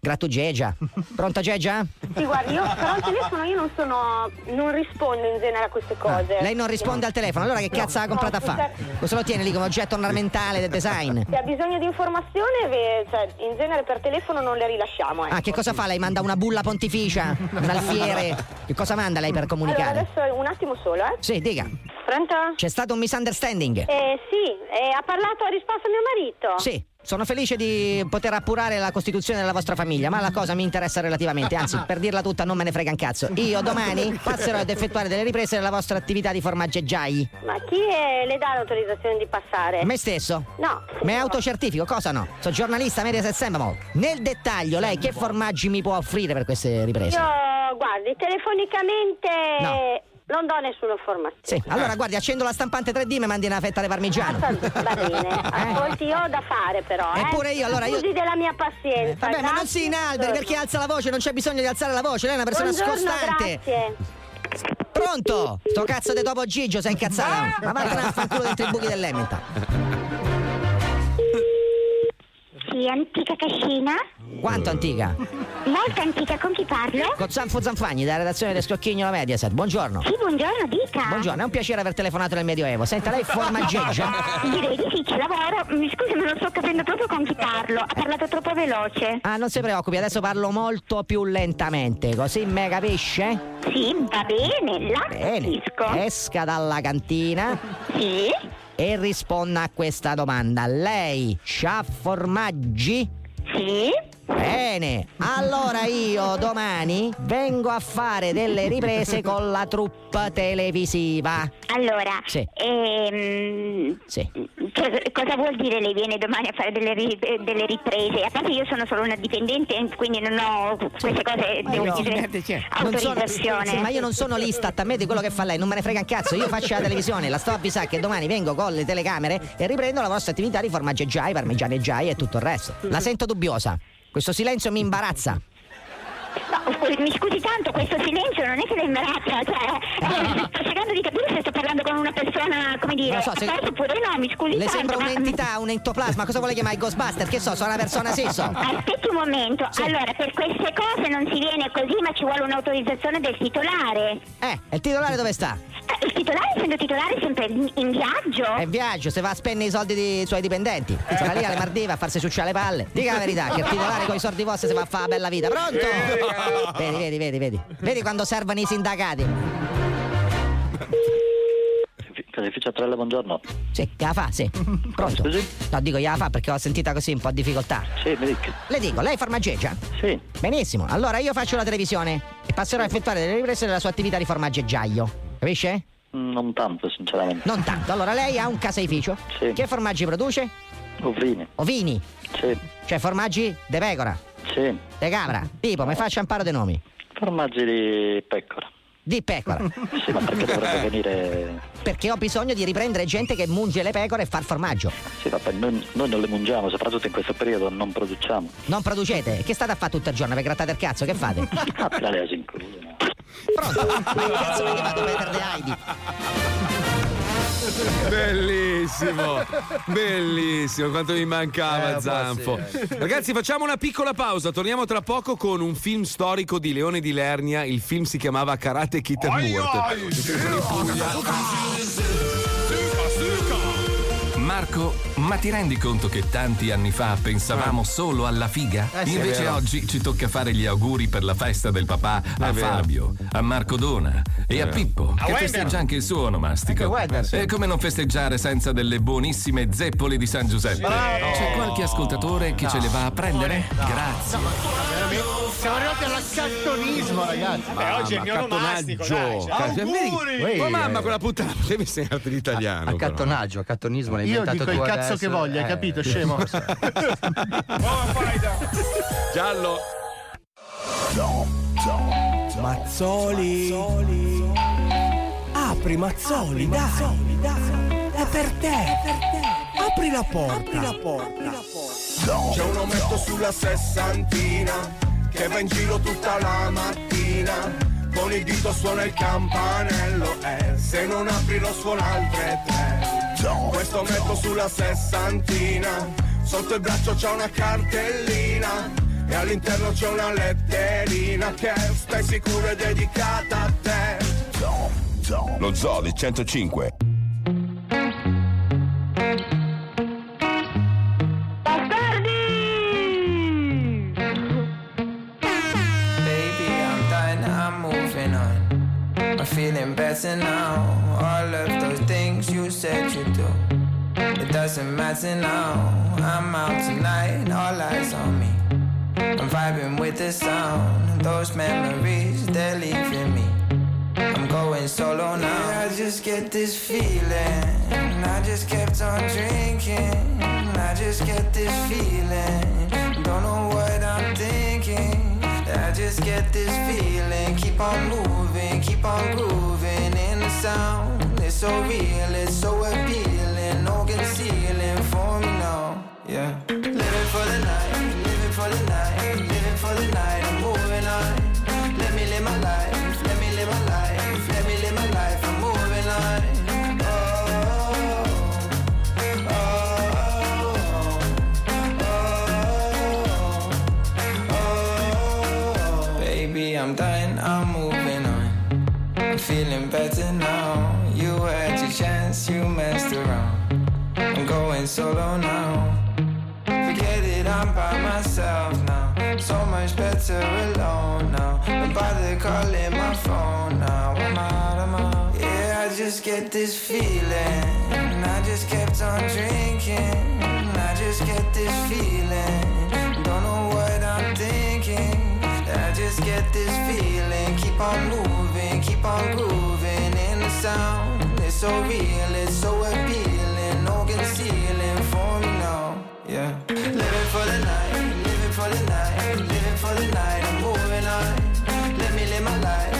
S13: formageggia. Grattugeggia. Pronto Geggia?
S12: Sì, guardi, io però al telefono io non sono. non rispondo in genere a queste cose.
S13: Lei non risponde al telefono, allora che cazzo ha comprato a fare? Cosa lo tiene lì come oggetto ornamentale del design?
S12: Se ha bisogno di informazione, ve- cioè, in genere per telefono non le rilasciamo. ecco.
S13: Ah, che cosa fa? Lei manda una bulla pontificia? Un alfiere? Che cosa manda lei per
S12: Allora,
S13: comunicare?
S12: adesso un attimo solo, eh.
S13: Sì, dica.
S12: Pronto?
S13: C'è stato un misunderstanding.
S12: Eh, sì, eh, ha parlato, ha risposto mio marito.
S13: Sì, sono felice di poter appurare la costituzione della vostra famiglia, ma la cosa mi interessa relativamente, anzi, per dirla tutta non me ne frega un cazzo. Io domani passerò ad effettuare delle riprese della vostra attività di formaggeggiai.
S12: Ma chi eh, le dà l'autorizzazione di passare?
S13: Me stesso?
S12: No.
S13: Me autocertifico, cosa no? Sono giornalista Mediaset Sembamol. Nel dettaglio, lei che formaggi mi può offrire per queste riprese?
S12: Io, guardi, telefonicamente
S13: No.
S12: Non do nessuna informazione.
S13: Sì, allora guardi, accendo la stampante 3D e mi mandi una fetta di parmigiano.
S12: Va bene, ascolti, io ho da fare però, eh.
S13: Eppure io, allora io-
S12: Scusi della mia pazienza.
S13: Vabbè, ma non
S12: grazie.
S13: si inalberi perché alza la voce, non c'è bisogno di alzare la voce, lei è una persona
S12: Buongiorno,
S13: scostante.
S12: grazie.
S13: Pronto? Sto cazzo di topo Gigio sei incazzato? Ma vattene a fanculo dentro i buchi dell'Emmental.
S15: Sì, antica cascina.
S13: Quanto antica?
S15: Molto antica, con chi parlo?
S13: Con Zanfo Zanfagni, dalla redazione del Scocchignolo Mediaset. Buongiorno.
S15: Sì, buongiorno, dica.
S13: Buongiorno, è un piacere aver telefonato nel Medioevo. Senta, lei formageggia?
S15: Direi di sì, ci lavoro. Mi scusi, ma non sto capendo proprio con chi parlo. Ha parlato troppo veloce.
S13: Ah, non si preoccupi, adesso parlo molto più lentamente, così me capisce?
S15: Sì, va bene, la
S13: Bene.
S15: capisco.
S13: Esca dalla cantina.
S15: Sì.
S13: E risponda a questa domanda. Lei c'ha formaggi?
S15: Sì.
S13: Bene, allora io domani vengo a fare delle riprese con la troupe televisiva.
S15: Allora,
S13: Sì.
S15: ehm,
S13: Sì.
S15: cioè, cosa vuol dire lei viene domani a fare delle, ri- delle riprese? A parte io sono solo una dipendente, quindi non ho queste cose, devo chiedere
S13: Non sono-
S15: autorizzazione.
S13: sì, ma io non sono l'Istat, a me di quello che fa lei, non me ne frega un cazzo. Io faccio la televisione, la sto a avvisare che domani vengo con le telecamere e riprendo la vostra attività di formaggiai, parmigianeggiai e tutto il resto. La sento dubbiosa. Questo silenzio mi imbarazza.
S15: No, scusi, mi scusi tanto, questo silenzio non è che le imbarazza, cioè, eh, sto cercando di capire se sto parlando con una persona, come dire,
S13: Non so, se-
S15: oppure no, mi scusi
S13: Le
S15: tanto.
S13: sembra
S15: ma-
S13: un'entità, un entoplasma, cosa vuole chiamare Ghostbuster? Che so, sono una persona sesso.
S15: Aspetti un momento, allora per queste cose non si viene così, ma ci vuole un'autorizzazione del titolare.
S13: Eh, e il titolare dove sta?
S15: Eh, il titolare, essendo titolare, è sempre in, in viaggio.
S13: È in viaggio, se va a spendere i soldi dei suoi dipendenti. Sarà lì alle Maldive a farsi succiare le palle. Dica la verità, che il titolare con i soldi vostri si va a fare la bella vita. Pronto? Vedi, vedi, vedi, vedi. Vedi quando servono i sindacati.
S16: Caseificio Trella, buongiorno.
S13: Sì, gliela fa, sì. Pronto?
S16: Scusi?
S13: No, dico gliela fa perché ho sentita così un po' di difficoltà.
S16: Sì, mi dica.
S13: Le dico, lei formageggia?
S16: Sì.
S13: Benissimo, allora io faccio la televisione e passerò a effettuare delle riprese della sua attività di formaggeggiaio. Capisce?
S16: Non tanto, sinceramente.
S13: Non tanto. Allora lei ha un caseificio.
S16: Sì.
S13: Che formaggi produce?
S16: Ovrini.
S13: Ovini.
S16: Sì.
S13: Cioè formaggi de pecora.
S16: Sì.
S13: De capra. Tipo, mi faccia un paro dei nomi.
S16: Formaggi di pecora.
S13: Di pecora.
S16: Sì, ma perché dovrebbe venire...
S13: Perché ho bisogno di riprendere gente che munge le pecore e far formaggio.
S16: Sì, vabbè, noi, noi non le mungiamo, soprattutto in questo periodo non produciamo.
S13: Non producete? Che state a fare tutto il giorno? Vi grattate il cazzo? Che fate?
S16: Ah, per lei si include.
S13: Pronto? Ma che cazzo mi hai Peter De Heidi?
S3: Bellissimo, bellissimo, quanto mi mancava
S9: Eh,
S3: Zanfo.
S9: sì, eh.
S3: Ragazzi, facciamo una piccola pausa, torniamo tra poco con un film storico di Leone di Lernia. Il film si chiamava Karate Kid Murt.
S1: Marco, ma ti rendi conto che tanti anni fa pensavamo solo alla figa?
S3: Eh sì, è
S1: Invece oggi ci tocca fare gli auguri per la festa del papà a
S3: È vero.
S1: Fabio, a Marco Dona e
S3: È
S1: a. Pippo,
S3: A
S1: che
S3: Wender.
S1: festeggia anche il suo onomastico.
S3: Anche Wender, sì.
S1: E come non festeggiare senza delle buonissime zeppole di San Giuseppe? C'è qualche ascoltatore che
S6: No.
S1: ce le va a prendere? Grazie.
S6: Siamo arrivati all'accattonismo, ragazzi.
S3: Mamma, accattonaggio. Cazzo, vedi? Ma mamma, quella puttana devi l'italiano. però.
S9: Accattonaggio, accattonismo l'hai inventato
S6: il
S9: tu
S6: cazzo che voglio, hai
S9: Eh.
S6: capito, scemo?
S3: Giallo.
S17: Mazzoli. Apri Mazzoli, dai. È per te. Apri la porta. Apri la porta.
S18: C'è un ometto sulla sessantina che va in giro tutta la mattina. Con il dito suona il campanello e se non apri lo suona altre tre. Questo ometto sulla sessantina, sotto il braccio c'è una cartellina e all'interno c'è una letterina che stai sicuro è dedicata a te.
S2: Lo Zoo di 105.
S19: Feeling better now. All of those things you said you do. It doesn't matter now. I'm out tonight, all eyes on me. I'm vibing with the sound. Those memories, they're leaving me. I'm going solo now. I just get this feeling. I just kept on drinking. I just get this feeling. Don't know what I'm thinking. I just get this feeling. Keep on moving, keep on grooving in the sound. It's so real, it's so appealing. No concealing for me feeling better now. You had your chance, you messed around. I'm going solo now. Forget it, I'm by myself now. So much better alone now. Don't bother calling my phone now. I'm out, I'm out. Yeah, I just get this feeling. I just kept on drinking. I just get this feeling. Don't know what I'm thinking. I just get this feeling. Keep on moving, keep on grooving sound. It's so real, it's so appealing. No concealing for me now. Yeah. Living for the night, living for the night, living for the night. I'm moving on. Let me live my life,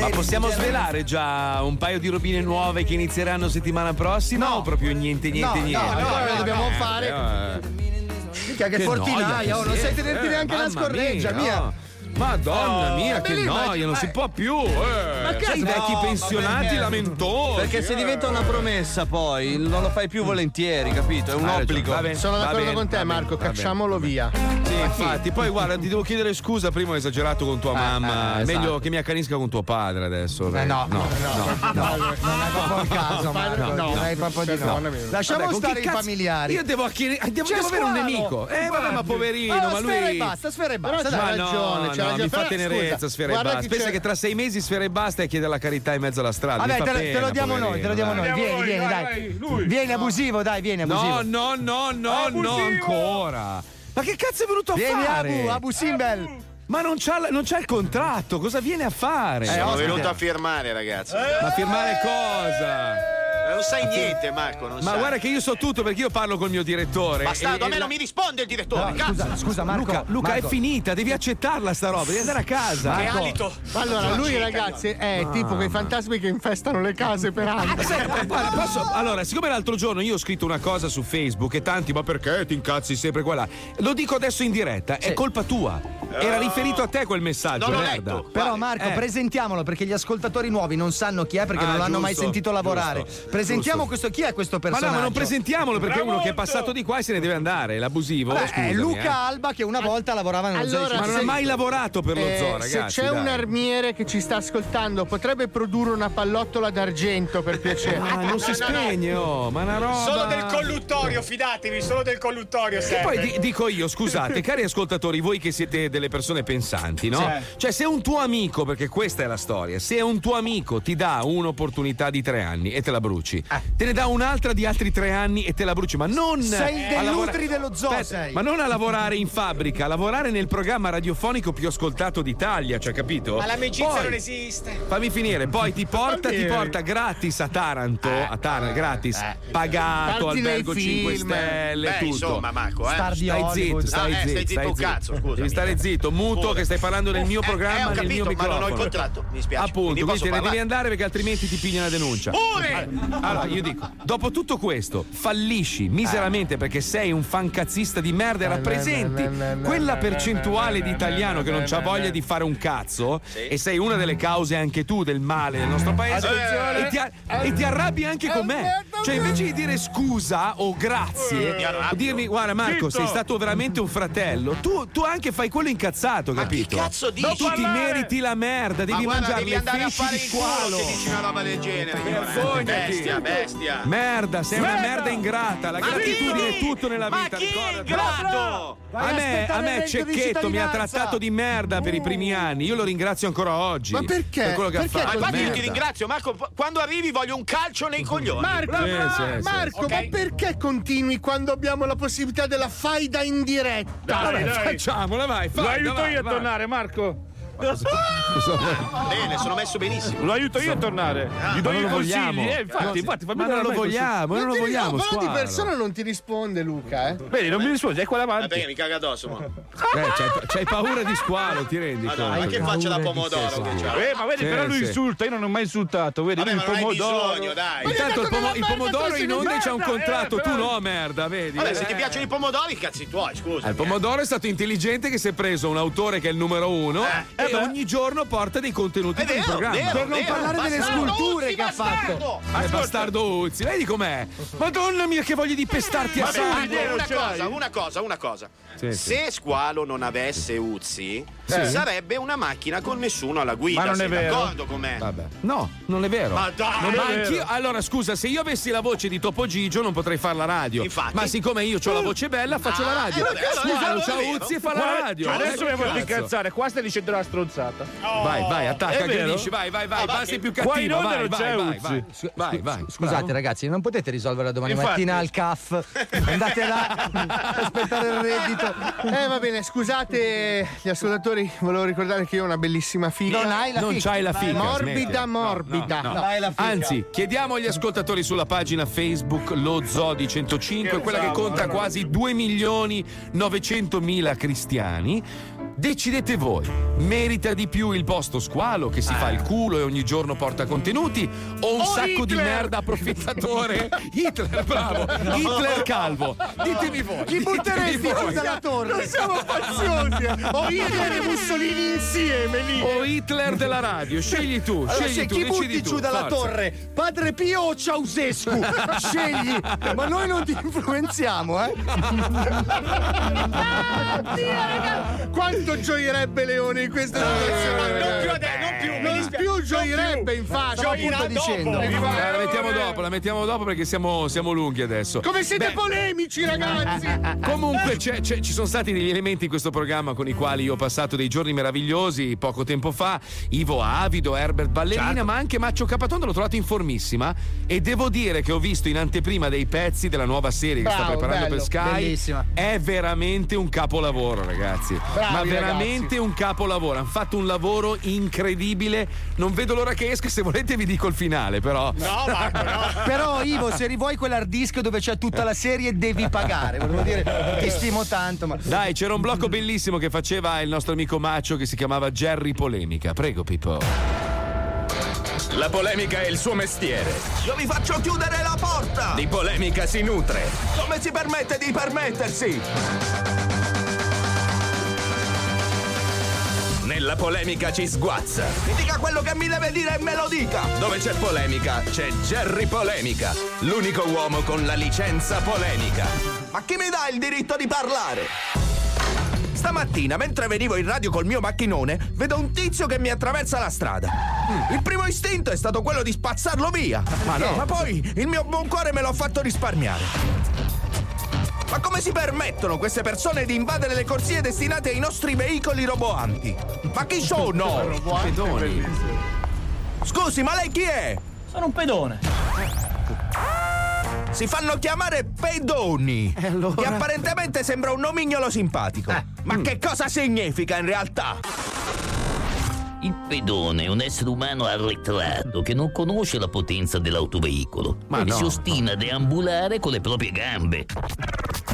S3: Ma possiamo svelare già un paio di robine nuove che inizieranno settimana prossima o proprio niente, niente,
S6: No, no,
S3: niente?
S6: ancora le dobbiamo
S3: Eh,
S6: fare.
S3: eh,
S6: Mica che,
S3: Che
S6: portinaia,
S3: noia
S6: oh, non sai tenerti
S3: eh,
S6: neanche la
S3: mamma
S6: scorreggia,
S3: mia,
S6: mia.
S3: No. Madonna
S6: Oh,
S3: mia, che
S6: lì, ma-
S3: noia, non si può più. Eh.
S8: Ma che
S3: i vecchi
S8: no,
S3: pensionati lamentosi.
S8: Perché se
S3: eh.
S8: diventa una promessa poi non lo fai più volentieri, capito? È un
S3: ragione,
S8: obbligo.
S3: va bene,
S6: Sono d'accordo
S3: bene,
S6: con te, Marco.
S3: bene.
S6: Cacciamolo via.
S3: Sì, infatti, poi guarda, ti devo chiedere scusa, prima ho esagerato con tua mamma.
S6: eh,
S3: Meglio
S6: esatto.
S3: che mi accanisca con tuo padre adesso.
S6: Eh, no,
S3: no,
S6: no,
S3: no.
S9: Non è proprio il caso, Marco.
S6: No,
S9: direi proprio di no. Lasciamo
S3: Vabbè,
S9: stare i
S3: cazzo-
S9: familiari.
S3: Io devo, acchini- devo, avere un nemico. Eh, vabbè, ma poverino,
S6: Oh,
S3: ma lui.
S6: sfera e basta, sfera e basta. Dai,
S3: no,
S6: ragione,
S3: no, mi fa tenerezza, sfera e basta. Pensa che tra sei mesi sfera e basta e chiede la carità in mezzo alla strada.
S9: Vabbè, te lo, te lo
S3: pena,
S9: diamo noi, te lo diamo noi. Vieni,
S3: dai.
S9: vieni, dai. Vieni abusivo, dai, vieni abusivo.
S3: No, no, no, no, no, ancora. Ma che cazzo è venuto a
S9: Vieni
S3: fare?
S9: Abu, Abu Simbel.
S3: Ma non c'ha, non c'ha il contratto, cosa viene a fare?
S11: Sono
S9: ospite.
S11: venuto a firmare, ragazzi.
S3: Ma firmare cosa?
S20: Non sai niente, Marco. Non
S3: Ma
S20: sai.
S3: guarda che io so tutto perché io parlo col mio direttore.
S20: Bastardo,
S3: E-
S20: a me
S3: e
S20: non
S3: la-
S20: mi risponde il direttore.
S3: No, scusa, scusa, Marco, Luca, Luca, è finita, devi accettarla sta roba, devi andare a casa.
S6: Marco, Allora, lui, ragazzi, è tipo quei fantasmi che infestano le case per anni.
S3: Guarda, posso- allora, siccome l'altro giorno io ho scritto una cosa su Facebook e tanti, ma perché ti incazzi sempre qua là? Lo dico adesso in diretta, è colpa tua. Era riferito a te quel messaggio, merda.
S9: Però Marco,
S3: Eh.
S9: presentiamolo perché gli ascoltatori nuovi non sanno chi è perché
S3: Ah,
S9: non l'hanno mai
S3: giusto,
S9: sentito lavorare.
S3: giusto,
S9: Presentiamo
S3: giusto.
S9: questo chi è questo
S3: Ma no,
S9: personaggio?
S3: ma non presentiamolo perché è uno che è passato di qua e se ne deve andare, l'abusivo.
S9: Beh,
S3: scusami,
S9: è Luca
S3: eh.
S9: Alba che una volta lavorava nello zoo di
S3: ma non ha mai lavorato per lo
S6: Eh,
S3: zoo,
S6: se
S3: ragazzi.
S6: c'è
S3: dai.
S6: un armiere che ci sta ascoltando, potrebbe produrre una pallottola d'argento per piacere.
S3: Ah, non si spegne, oh, ma una roba.
S21: Solo del colluttorio, fidatevi, solo del colluttorio serve.
S3: poi di- dico io, scusate, cari ascoltatori, voi che siete delle persone pensanti, no?
S21: Sì.
S3: Cioè, se un tuo amico, perché questa è la storia, se un tuo amico ti dà un'opportunità di tre anni e te la bruci, te ne dà un'altra di altri tre anni e te la bruci, ma non.
S9: Sei
S3: a
S9: dei
S3: lavora-
S9: dello zoo,
S3: Aspetta,
S9: sei.
S3: Ma non a lavorare in fabbrica, a lavorare nel programma radiofonico più ascoltato d'Italia, cioè, capito?
S21: Ma l'amicizia
S3: Poi-
S21: non esiste.
S3: Fammi finire, poi ti porta, ti porta gratis a Taranto, a Taranto, gratis, pagato,
S20: Parti nei
S3: albergo 5
S20: film.
S3: stelle,
S20: Beh,
S3: tutto.
S20: insomma, Marco, eh.
S3: Stai
S20: Star di
S3: zitto,
S20: Hollywood.
S3: stai
S20: No, eh,
S3: zitto,
S20: stai zitto un
S3: zitto.
S20: cazzo, scusami.
S3: Devi stare zitto, muto
S20: Pure.
S3: che stai parlando del mio
S20: Eh,
S3: programma
S20: eh, ho
S3: nel
S20: capito,
S3: mio
S20: ma
S3: microfono.
S20: non ho il contratto, mi spiace,
S3: Appunto,
S20: quindi
S3: te ne devi andare perché altrimenti ti pigliano la denuncia.
S20: Pure!
S3: Allora, io dico, dopo tutto questo, fallisci miseramente perché sei un fancazzista di merda e rappresenti quella percentuale di italiano che non c'ha voglia di fare un cazzo e sei una delle cause anche tu del male del nostro paese e ti, e ti arrabbi anche con me. Cioè, invece di dire scusa o grazie, o dirmi, guarda Marco, sei stato veramente un fratello, tu, tu anche fai quello incazzato, capito?
S20: cazzo dici?
S3: No, tu ti meriti la merda, devi
S20: Ma guarda,
S3: mangiare
S20: devi
S3: le
S20: andare a
S3: feci
S20: fare
S3: di
S20: il culo
S3: squalo.
S20: se dici una roba del genere.
S3: Vergognati.
S20: Bestia, bestia.
S3: Merda, sei una
S20: Merda.
S3: ingrata. La
S20: Ma
S3: gratitudine
S20: chi?
S3: è tutto nella
S20: Ma
S3: vita.
S20: chi è ingrato?
S3: A me, a me Cecchetto mi ha trattato di merda per i primi anni. Io lo ringrazio ancora oggi.
S20: Ma
S3: perché? Per quello che ha
S20: Ma
S3: fatto.
S20: infatti io ti ringrazio, Marco. Quando arrivi voglio un calcio nei coglioni.
S6: Marco,
S3: Sì, sì, sì.
S6: Marco
S20: Ok.
S6: ma perché continui quando abbiamo la possibilità della faida in diretta?
S3: Dai, dai. Facciamola, vai.
S22: Lo aiuto
S3: vai,
S22: io a
S3: vai.
S22: tornare, Marco.
S20: Bene, sono messo benissimo.
S22: Lo aiuto io a tornare. Gli do
S3: ma
S22: i
S3: non lo
S22: consigli.
S3: vogliamo.
S22: Eh, infatti,
S3: No,
S22: infatti, fammi
S3: ma non lo vogliamo, non lo
S6: ti-
S3: vogliamo.
S6: no, però di persona non ti risponde Luca, eh.
S22: Vedi, non mi rispondi, è qua
S20: Ma
S22: davanti.
S20: perché mi caga addosso, mo?
S3: Eh, c'hai, c'hai paura di squalo, ti rendi
S20: Madonna,
S3: conto?
S20: ma che faccia da pomodoro che?
S22: Eh, ma vedi,
S3: Sì,
S22: però lui
S3: sì.
S22: insulta, io non ho mai insultato, vedi,
S20: Vabbè, ma
S22: il
S20: non hai
S22: pomodoro.
S20: bisogno, dai.
S3: Intanto il, pomo- il pomodoro in onda c'ha un
S22: merda,
S3: contratto,
S22: eh,
S3: tu no, merda, vedi?
S20: Vabbè, se
S3: Eh.
S20: ti piacciono i pomodori, cazzi tuoi, scusa.
S3: Eh, Il pomodoro è stato intelligente che si è preso un autore che è il numero uno
S20: Eh,
S3: e ogni giorno porta dei contenuti
S20: È
S3: per il programma.
S20: vero,
S9: Per non
S20: vero,
S9: parlare delle
S20: bastardo.
S9: sculture
S20: Uzzi,
S9: che ha fatto.
S20: bastardo.
S3: Eh, bastardo Uzzi, vedi com'è? Madonna mia, che voglia di pestarti a sangue!
S20: Una cosa, una cosa, una cosa.
S3: Sì, sì.
S20: Se Squalo non avesse Uzzi,
S3: Sì.
S20: sarebbe una macchina con nessuno alla guida.
S22: Ma non è
S20: sei
S22: vero.
S20: d'accordo con me?
S3: Vabbè. No, non è vero.
S20: Ma dai!
S3: Non è
S20: Ma
S3: vero. allora, scusa, se io avessi la voce di Topo Gigio non potrei fare la radio.
S20: Infatti.
S3: Ma siccome io ho la voce bella, faccio la radio.
S20: eh, vabbè,
S3: Scusa,
S20: allora è vero.
S3: Uzzi e fa la radio.
S22: Adesso
S3: Eh,
S22: mi voglio incazzare, qua stai dicendo la stronzata.
S3: Vai, vai, attacca, aggredisci, vai, vai, vai,
S20: Ah,
S3: basta
S20: che-
S3: più cattivo, vai, vai, vai, vai, vai, vai.
S9: Scusate ragazzi, non potete risolverla domani
S22: Infatti.
S9: mattina al CAF. Andate là, aspettare il reddito.
S6: Eh va bene, scusate gli ascoltatori, volevo ricordare che io ho una bellissima figa.
S9: Non hai la
S3: Non c'hai la fica.
S6: Morbida.
S3: No,
S6: morbida.
S3: no, no.
S9: Fica.
S3: Anzi, chiediamo agli ascoltatori sulla pagina Facebook Lo Zoo di 105, quella che conta quasi 2 milioni 900 mila cristiani. Decidete voi, merita di più il posto squalo che si fa il culo e ogni giorno porta contenuti o un
S6: O
S3: sacco di
S6: Hitler!
S3: merda approfittatore? Hitler, bravo, Hitler calvo. Ditemi voi.
S6: Chi butteresti giù dalla torre? Non siamo faziosi! eh. Ho Hitler e Mussolini insieme lì!
S3: O Hitler della radio, scegli tu,
S9: Allora,
S3: scegli
S9: se
S3: tu,
S9: chi butti
S3: tu,
S9: giù dalla
S3: forza.
S9: torre? Padre Pio o Ceausescu? Scegli! Ma noi non ti influenziamo, eh?
S6: Quanto gioirebbe Leone in questa situazione?
S21: Non più adesso, non più,
S6: Non. Più gioirebbe, infatti.
S9: Stavo
S21: Gioirà
S9: appunto
S21: dopo.
S9: dicendo.
S3: Eh, la mettiamo dopo, la mettiamo dopo perché siamo, siamo lunghi adesso.
S6: Come siete
S3: Beh,
S6: polemici, ragazzi!
S3: Comunque c'è- c'è- ci sono stati degli elementi in questo programma con i quali io ho passato dei giorni meravigliosi poco tempo fa. Ivo Avido, Herbert Ballerina,
S6: Certo.
S3: ma anche Maccio Capatondo l'ho trovato in formissima. E devo dire che ho visto in anteprima dei pezzi della nuova serie che sta
S6: Bravo,
S3: preparando
S6: bello,
S3: per Sky.
S9: bellissima.
S3: È veramente un capolavoro, ragazzi.
S6: Bravi,
S3: ma veramente
S6: ragazzi.
S3: un capolavoro. Hanno fatto un lavoro incredibile non vedo l'ora che esca. Se volete, vi dico il finale, però.
S21: No, Marco, no.
S9: Però Ivo, se rivuoi quell'hard disk dove c'è tutta la serie, devi pagare. Volevo dire, ti stimo tanto. Ma...
S3: Dai, c'era un blocco bellissimo che faceva il nostro amico Maccio che si chiamava Jerry Polemica. Prego, Pippo.
S23: La polemica è il suo mestiere.
S24: Io vi faccio chiudere la porta!
S23: Di polemica si nutre.
S24: Come si permette di permettersi?
S23: Nella polemica ci sguazza.
S24: Mi dica quello che mi deve dire e me lo dica!
S23: Dove c'è polemica, c'è Jerry Polemica, l'unico uomo con la licenza polemica.
S24: Ma chi mi dà il diritto di parlare? Stamattina, mentre venivo in radio col mio macchinone, vedo un tizio che mi attraversa la strada. Il primo istinto è stato quello di spazzarlo via. Ma,
S3: no.
S24: Ma poi il mio buon cuore me l'ha fatto risparmiare. Ma come si permettono queste persone di invadere le corsie destinate ai nostri veicoli roboanti? Ma chi sono?
S3: Pedoni.
S24: Scusi, ma lei chi è?
S25: Sono un pedone.
S24: Si fanno chiamare pedoni. Che apparentemente sembra un nomignolo simpatico. Ma che cosa significa in realtà?
S26: Il pedone è un essere umano arretrato che non conosce la potenza dell'autoveicolo.
S24: Ma
S26: e
S24: no.
S26: si ostina a deambulare con le proprie gambe.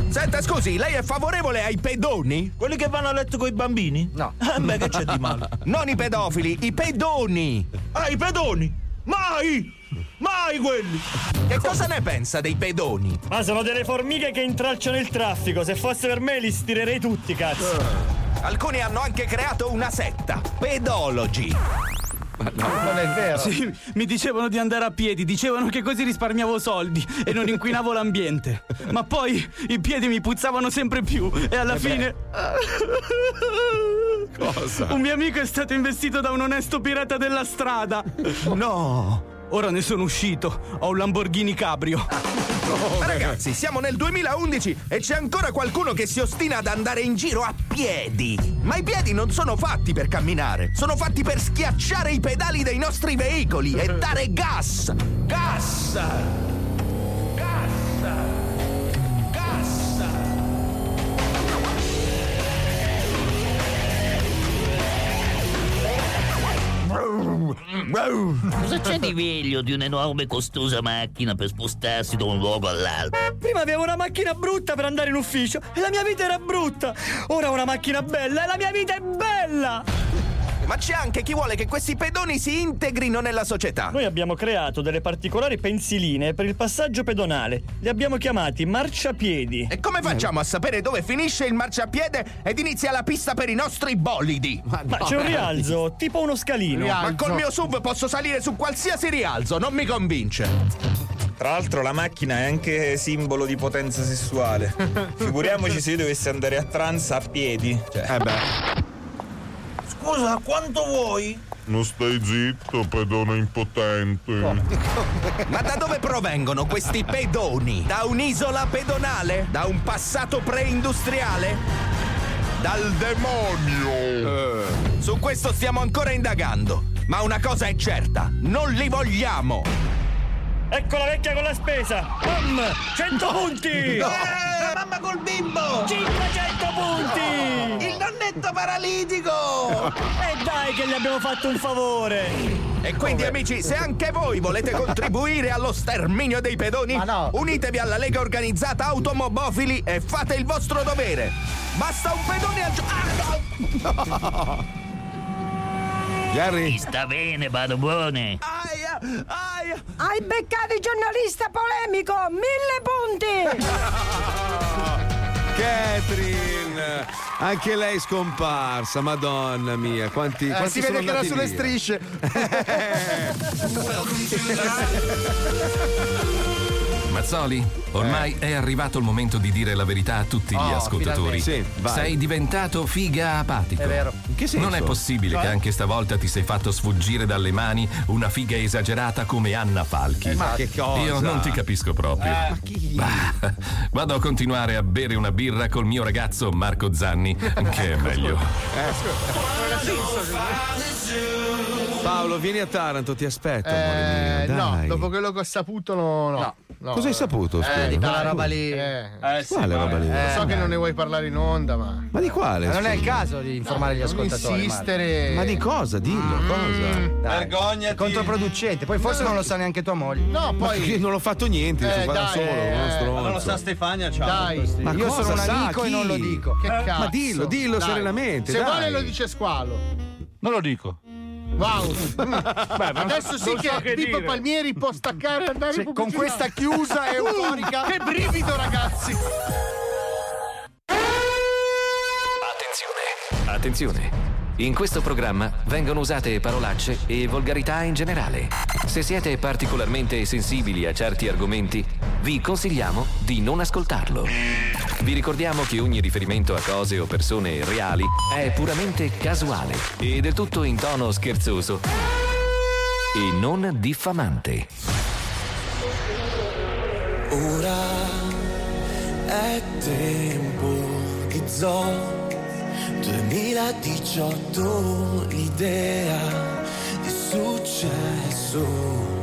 S24: Senta, scusi, lei è favorevole ai pedoni?
S25: Quelli che vanno a letto con i bambini?
S24: No.
S25: Eh beh, che c'è di male?
S24: Non i pedofili, i pedoni.
S25: Ah, i pedoni? Mai! Mai quelli!
S24: Che cosa ne pensa dei pedoni?
S27: Ma sono delle formiche che intralciano il traffico. Se fosse per me li stirerei tutti, cazzo.
S24: Alcuni hanno anche creato una setta, pedologi.
S9: Non è vero.
S28: Sì, mi dicevano di andare a piedi, dicevano che così risparmiavo soldi e non inquinavo l'ambiente. Ma poi i piedi mi puzzavano sempre più e alla
S3: Eh
S28: fine.
S3: Cosa?
S28: Un mio amico è stato investito da un onesto pirata della strada.
S24: No!
S28: Ora ne sono uscito. Ho un Lamborghini Cabrio.
S24: Ragazzi, siamo nel 2011 e c'è ancora qualcuno che si ostina ad andare in giro a piedi. Ma i piedi non sono fatti per camminare, sono fatti per schiacciare i pedali dei nostri veicoli e dare. Gas! Gas!
S26: Cosa c'è di meglio di un'enorme costosa macchina per spostarsi da un luogo all'altro?
S27: Prima avevo una macchina brutta per andare in ufficio e la mia vita era brutta. Ora ho una macchina bella e la mia vita è bella.
S24: Ma c'è anche chi vuole che questi pedoni si integrino nella società.
S27: Noi abbiamo creato delle particolari pensiline per il passaggio pedonale. Li abbiamo chiamati marciapiedi.
S24: E come facciamo a sapere dove finisce il marciapiede ed inizia la pista per i nostri bolidi?
S27: Ma c'è un rialzo, tipo uno scalino.
S24: Ma col mio sub posso salire su qualsiasi rialzo, non mi convince.
S29: Tra l'altro la macchina è anche simbolo di potenza sessuale. Figuriamoci se io dovessi andare a trans a piedi. Cioè.
S3: Eh beh.
S25: Scusa, quanto vuoi?
S30: Non stai zitto, pedone impotente.
S24: Ma da dove provengono questi pedoni? Da un'isola pedonale? Da un passato preindustriale? Dal demonio! Su questo stiamo ancora indagando. Ma una cosa è certa, non li vogliamo!
S27: Ecco la vecchia con la spesa. Bam! 100 punti!
S24: No.
S25: Eh, mamma col bimbo!
S27: 500 punti!
S25: Il nonnetto paralitico!
S27: E dai che gli abbiamo fatto un favore!
S24: E quindi amici, se anche voi volete contribuire allo sterminio dei pedoni, unitevi alla Lega Organizzata Automobofili e fate il vostro dovere. Basta un pedone al gio- Ah, no!
S3: Jerry.
S26: Sta bene, vado buone.
S24: Aia, aia.
S13: Hai beccato il giornalista polemico! Mille punti!
S3: Catherine, anche lei scomparsa, madonna mia, quanti,
S9: Eh,
S3: quanti
S9: si vede che era sulle
S3: via?
S9: strisce.
S1: Mazzoli, ormai è arrivato il momento di dire la verità a tutti gli
S9: Oh,
S1: ascoltatori.
S3: Sì, vai.
S1: Sei diventato figa apatico.
S9: È vero.
S3: In che senso?
S1: Non è possibile
S9: Cioè?
S1: che anche stavolta ti sei fatto sfuggire dalle mani una figa esagerata come Anna Falchi.
S3: Ma che cosa?
S1: Io non ti capisco proprio.
S3: Ma chi?
S1: Bah, vado a continuare a bere una birra col mio ragazzo Marco Zanni, che è meglio.
S3: Pa, Paolo, vieni a Taranto, ti aspetto.
S6: Eh, no,
S3: dai.
S6: dopo quello che ho saputo, no. no, no.
S3: Cosa hai saputo?
S6: Eh, di quella
S9: roba lì.
S6: Eh.
S3: Quale roba lì?
S6: Lo so che non ne vuoi parlare in onda, ma.
S3: Ma di quale?
S9: Ma non è il caso di informare gli
S6: Non
S9: ascoltatori.
S6: insistere.
S3: Ma di cosa? Dillo, cosa?
S9: Vergogna. È controproducente. Poi forse non lo sa neanche tua moglie.
S6: No,
S3: Ma che non ho fatto niente,
S6: Eh,
S3: lo fa da
S6: dai,
S3: solo,
S6: eh, non lo sa
S8: Stefania, ciao.
S6: Dai,
S3: Ma
S9: Io
S3: cosa
S9: sono un
S3: sa?
S9: amico e non lo dico.
S6: Che
S3: Eh,
S6: cazzo?
S3: ma dillo, dillo
S6: Dai.
S3: serenamente,
S6: Se
S3: dai.
S6: vuole lo dice squalo.
S22: Non lo dico.
S6: Wow.
S22: ma
S6: Adesso sì che,
S22: so che
S6: Pippo
S22: dire.
S6: Palmieri può staccare e andare in
S9: con questa chiusa
S6: Uh,
S9: euforica.
S6: che brivido, ragazzi.
S1: Attenzione! Attenzione! In questo programma vengono usate parolacce e volgarità in generale. Se siete particolarmente sensibili a certi argomenti, vi consigliamo di non ascoltarlo. Vi ricordiamo che ogni riferimento a cose o persone reali è puramente casuale e del tutto in tono scherzoso e non diffamante.
S19: Ora è tempo di zoo 2018 l'idea di successo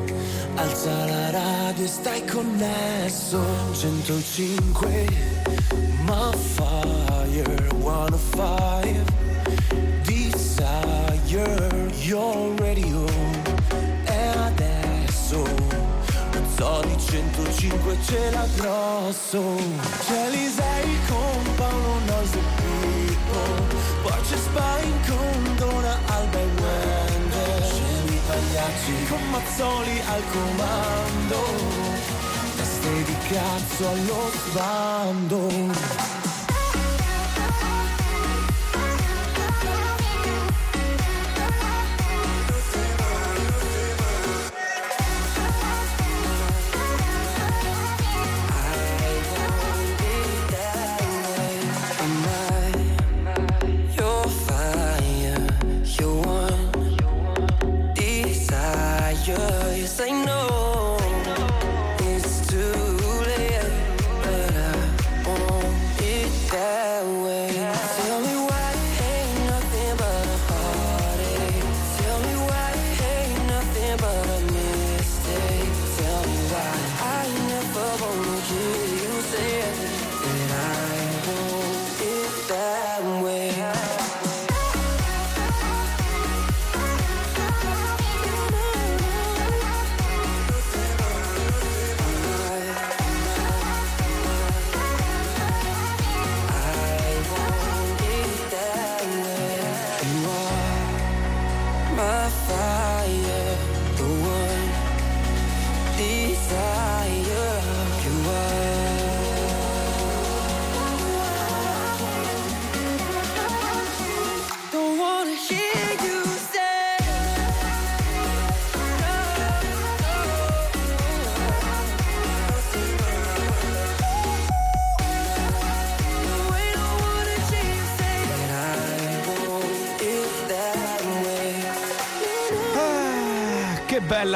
S19: Alza la radio e stai connesso. 105 ma fire 105 Desire your radio. E adesso. Lo zoo di 105 ce l'ha grosso. C'è Lisei con Paolo Noise e Pippo. Poi c'è Spine con Dona Alba e Scemi pagliacci con Mazzoli al comando. Teste di cazzo allo sbando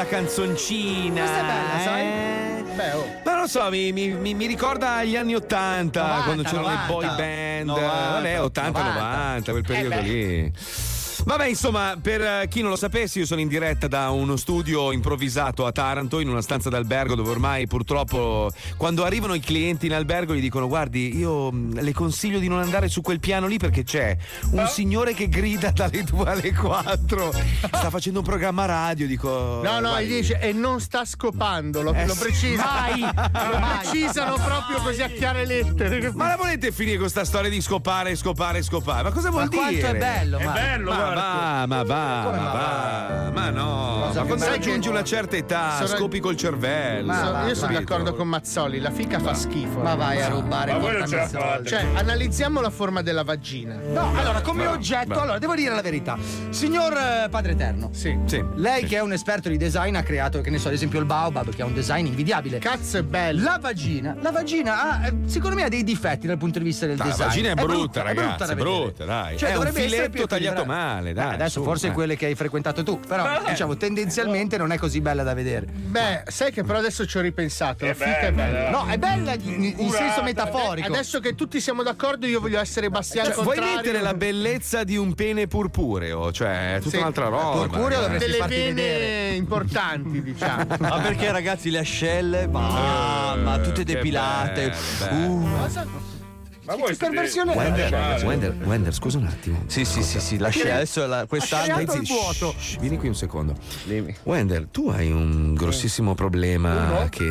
S3: bella canzoncina.
S6: Questa è bella, sai?
S3: eh?
S6: Beh, oh.
S3: Ma non lo so, mi, mi- mi- mi ricorda gli anni 80
S6: 90,
S3: quando c'erano
S6: 90.
S3: le boy band.
S6: 90,
S3: Vabbè, 80,
S6: 90.
S3: 90, quel periodo
S6: Eh
S3: lì. Vabbè, insomma, per eh, chi non lo sapesse, io sono in diretta da uno studio improvvisato a Taranto, in una stanza d'albergo dove ormai purtroppo quando arrivano i clienti in albergo gli dicono guardi, io mh, le consiglio di non andare su quel piano lì perché c'è un signore che grida dalle 2 alle 4, sta facendo un programma radio, dico...
S6: No, no,
S3: "Guardi,
S6: gli dice e non sta scopando, lo,
S3: Eh
S6: lo precisa.
S3: Mai!
S6: Lo precisano proprio così a chiare lettere.
S3: Ma la volete finire con sta storia di scopare, scopare, scopare? Ma cosa vuol
S9: Ma
S3: dire?
S9: quanto è bello,
S3: È bello, ma va, ma va, ma va. Ma no, ma
S6: che
S3: quando raggiungi una certa età,
S6: sono-
S3: scopi col cervello. Capito?
S6: io sono d'accordo con Mazzoli, la fica fa schifo.
S9: Ma vai a rubare
S6: Ma voi non ce la
S9: Mazzoli.
S6: fate. Cioè, analizziamo la forma della vagina.
S9: No, allora, come
S6: Va,
S9: oggetto,
S6: va.
S9: allora, devo dire la verità. Signor eh, Padre Eterno.
S6: Sì.
S9: Lei
S6: Sì.
S9: che è un esperto di design ha creato, che ne so, ad esempio il Baobab, che ha un design invidiabile.
S6: Cazzo è bello.
S9: La vagina, la vagina ha, eh, secondo me ha dei difetti dal punto di vista del
S3: la
S9: design.
S3: vagina è brutta,
S9: è
S3: ragazzi,
S9: da
S3: è
S9: vedere.
S3: brutta, dai.
S9: Cioè,
S3: è un
S9: dovrebbe essere
S3: filetto
S9: più
S3: tagliato
S9: equilibrata.
S3: Male, dai.
S9: Adesso
S3: su,
S9: forse
S3: eh.
S9: quelle che hai frequentato tu, però diciamo tendenzialmente non è così bella da vedere.
S6: Beh, sai che però adesso ci ho ripensato. La
S9: È
S6: fica è
S9: bella.
S6: bella.
S9: No, è bella in- in senso metaforico.
S6: Adesso che tutti siamo d'accordo, io voglio essere Bastiano
S3: Cioè, vuoi
S6: contrario.
S3: mettere la bellezza di un pene purpureo? Cioè, è tutta
S6: Sì.
S3: un'altra roba. eh.
S6: delle vene importanti, diciamo.
S8: Ma perché ragazzi le ascelle, mamma, tutte
S3: che
S8: depilate.
S3: bello,
S8: Uh.
S9: Ma vuoi perversione è?
S3: Wender, Wender, Wender, scusa un attimo.
S8: Sì, sì, sì, sì, l'ascella adesso la- quest'anno
S3: zitto. Shh, vieni qui un secondo. Wender, tu hai un grossissimo problema che,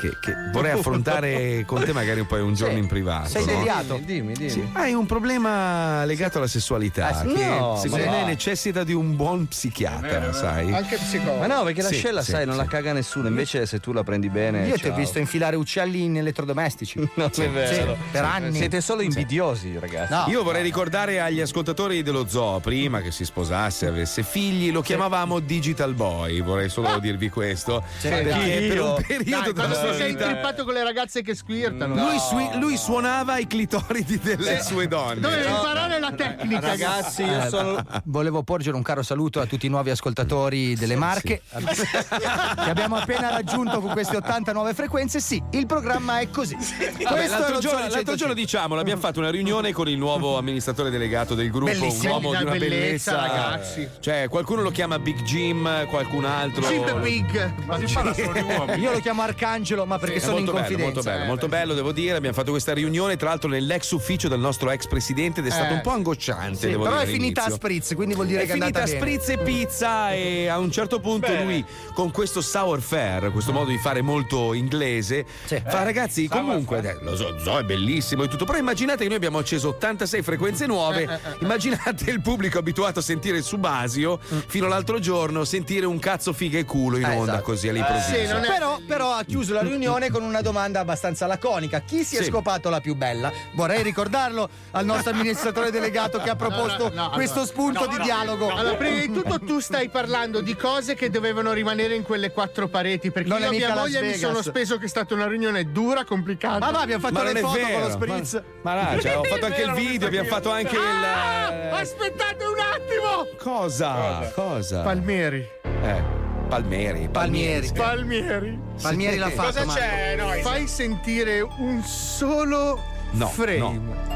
S3: che- che vorrei affrontare con te magari poi un giorno in privato.
S9: Sei
S3: no?
S9: deviato?
S8: Dimmi, dimmi.
S3: Sì, hai un problema legato alla sessualità
S8: Ah, sì?
S3: che
S8: No,
S3: secondo me
S8: va.
S3: necessita di un buon psichiatra, sai?
S6: Anche psicologo.
S8: Ma no, perché
S3: Sì,
S8: l'ascella,
S3: sì,
S8: sai, non
S3: sì.
S8: la caga nessuno. Invece, se tu la prendi bene.
S9: Io ti ho visto infilare uccelli in elettrodomestici.
S8: Non è vero.
S9: Sì, per anni.
S8: Siete solo invidiosi, ragazzi.
S9: No.
S3: Io vorrei ricordare agli ascoltatori dello zoo, prima che si sposasse, avesse figli, lo chiamavamo Digital Boy, vorrei solo dirvi questo. perché per un periodo
S6: Dai,
S3: della
S6: quando
S3: sua
S6: sei
S3: vita
S6: intrippato con le ragazze che squirtano.
S3: lui, sui- lui suonava i clitoridi delle
S6: Sì.
S3: sue donne.
S6: Dovevi imparare la tecnica.
S9: Ragazzi,
S6: io
S9: sono... volevo porgere un caro saluto a tutti i nuovi ascoltatori delle Marche che abbiamo appena raggiunto con queste 80 nuove frequenze. Sì, il programma è così.
S3: Vabbè,
S9: Questo è
S3: l'altro,
S9: lo
S3: giorno, l'altro giorno, diciamolo, abbiamo fatto una riunione con il nuovo amministratore delegato del gruppo,
S6: Bellissimo.
S3: un uomo di una
S6: Bellezza,
S3: bellezza,
S6: ragazzi.
S3: Cioè, qualcuno lo chiama Big Jim, qualcun altro.
S6: Jim Big.
S3: Ma si parla solo di uomini.
S9: Io lo chiamo Arcangelo, ma perché
S3: Sì,
S9: sono in
S3: molto bello,
S9: confidenza.
S3: molto bello, molto bello, devo dire. Abbiamo fatto questa riunione, tra l'altro, nell'ex ufficio del nostro ex presidente ed è stato
S9: Eh.
S3: un po' angosciante.
S9: Sì,
S3: devo
S9: però
S3: dire,
S9: è finita a spritz, quindi vuol dire
S3: è
S9: che è andata
S3: finita
S9: bene.
S3: spritz e pizza e a un certo punto
S9: Bene.
S3: lui con questo sour fair, questo modo di fare molto inglese, fa ragazzi comunque eh, lo so, zo è bellissimo e tutto, però immaginate che noi abbiamo acceso 86 frequenze nuove, immaginate il pubblico abituato a sentire il Subasio fino all'altro giorno sentire un cazzo figa e culo in
S9: Eh,
S3: onda
S9: esatto.
S3: così all'improvviso.
S9: però, però ha chiuso la riunione con una domanda abbastanza laconica. Chi si è
S3: Sì.
S9: scopato la più bella? Vorrei ricordarlo al nostro amministratore delegato che ha proposto
S6: no, no,
S9: questo
S6: allora-
S9: spunto
S6: no,
S9: di
S6: no.
S9: dialogo.
S6: Allora, prima di tutto tu stai parlando di cose che dovevano rimanere in quelle quattro pareti. Perché
S9: Non
S6: io
S9: è
S6: e mia moglie mi sono speso che è stata una riunione dura, complicata.
S9: Ma va, abbiamo fatto
S3: Ma
S9: le
S3: è
S9: foto con lo
S3: vero,
S9: spritz.
S3: Ma, ma no, cioè, ho fatto anche il video, abbiamo fatto anche
S6: Ah,
S3: il.
S6: aspettate un attimo!
S3: Cosa? Cosa?
S6: Palmieri.
S3: Eh, Palmieri.
S9: Palmieri.
S6: Palmieri.
S9: Palmieri l'ha fatto.
S21: Cosa
S9: Marco.
S21: c'è? No,
S6: Fai sentire un solo
S3: No,
S6: frame.
S3: no.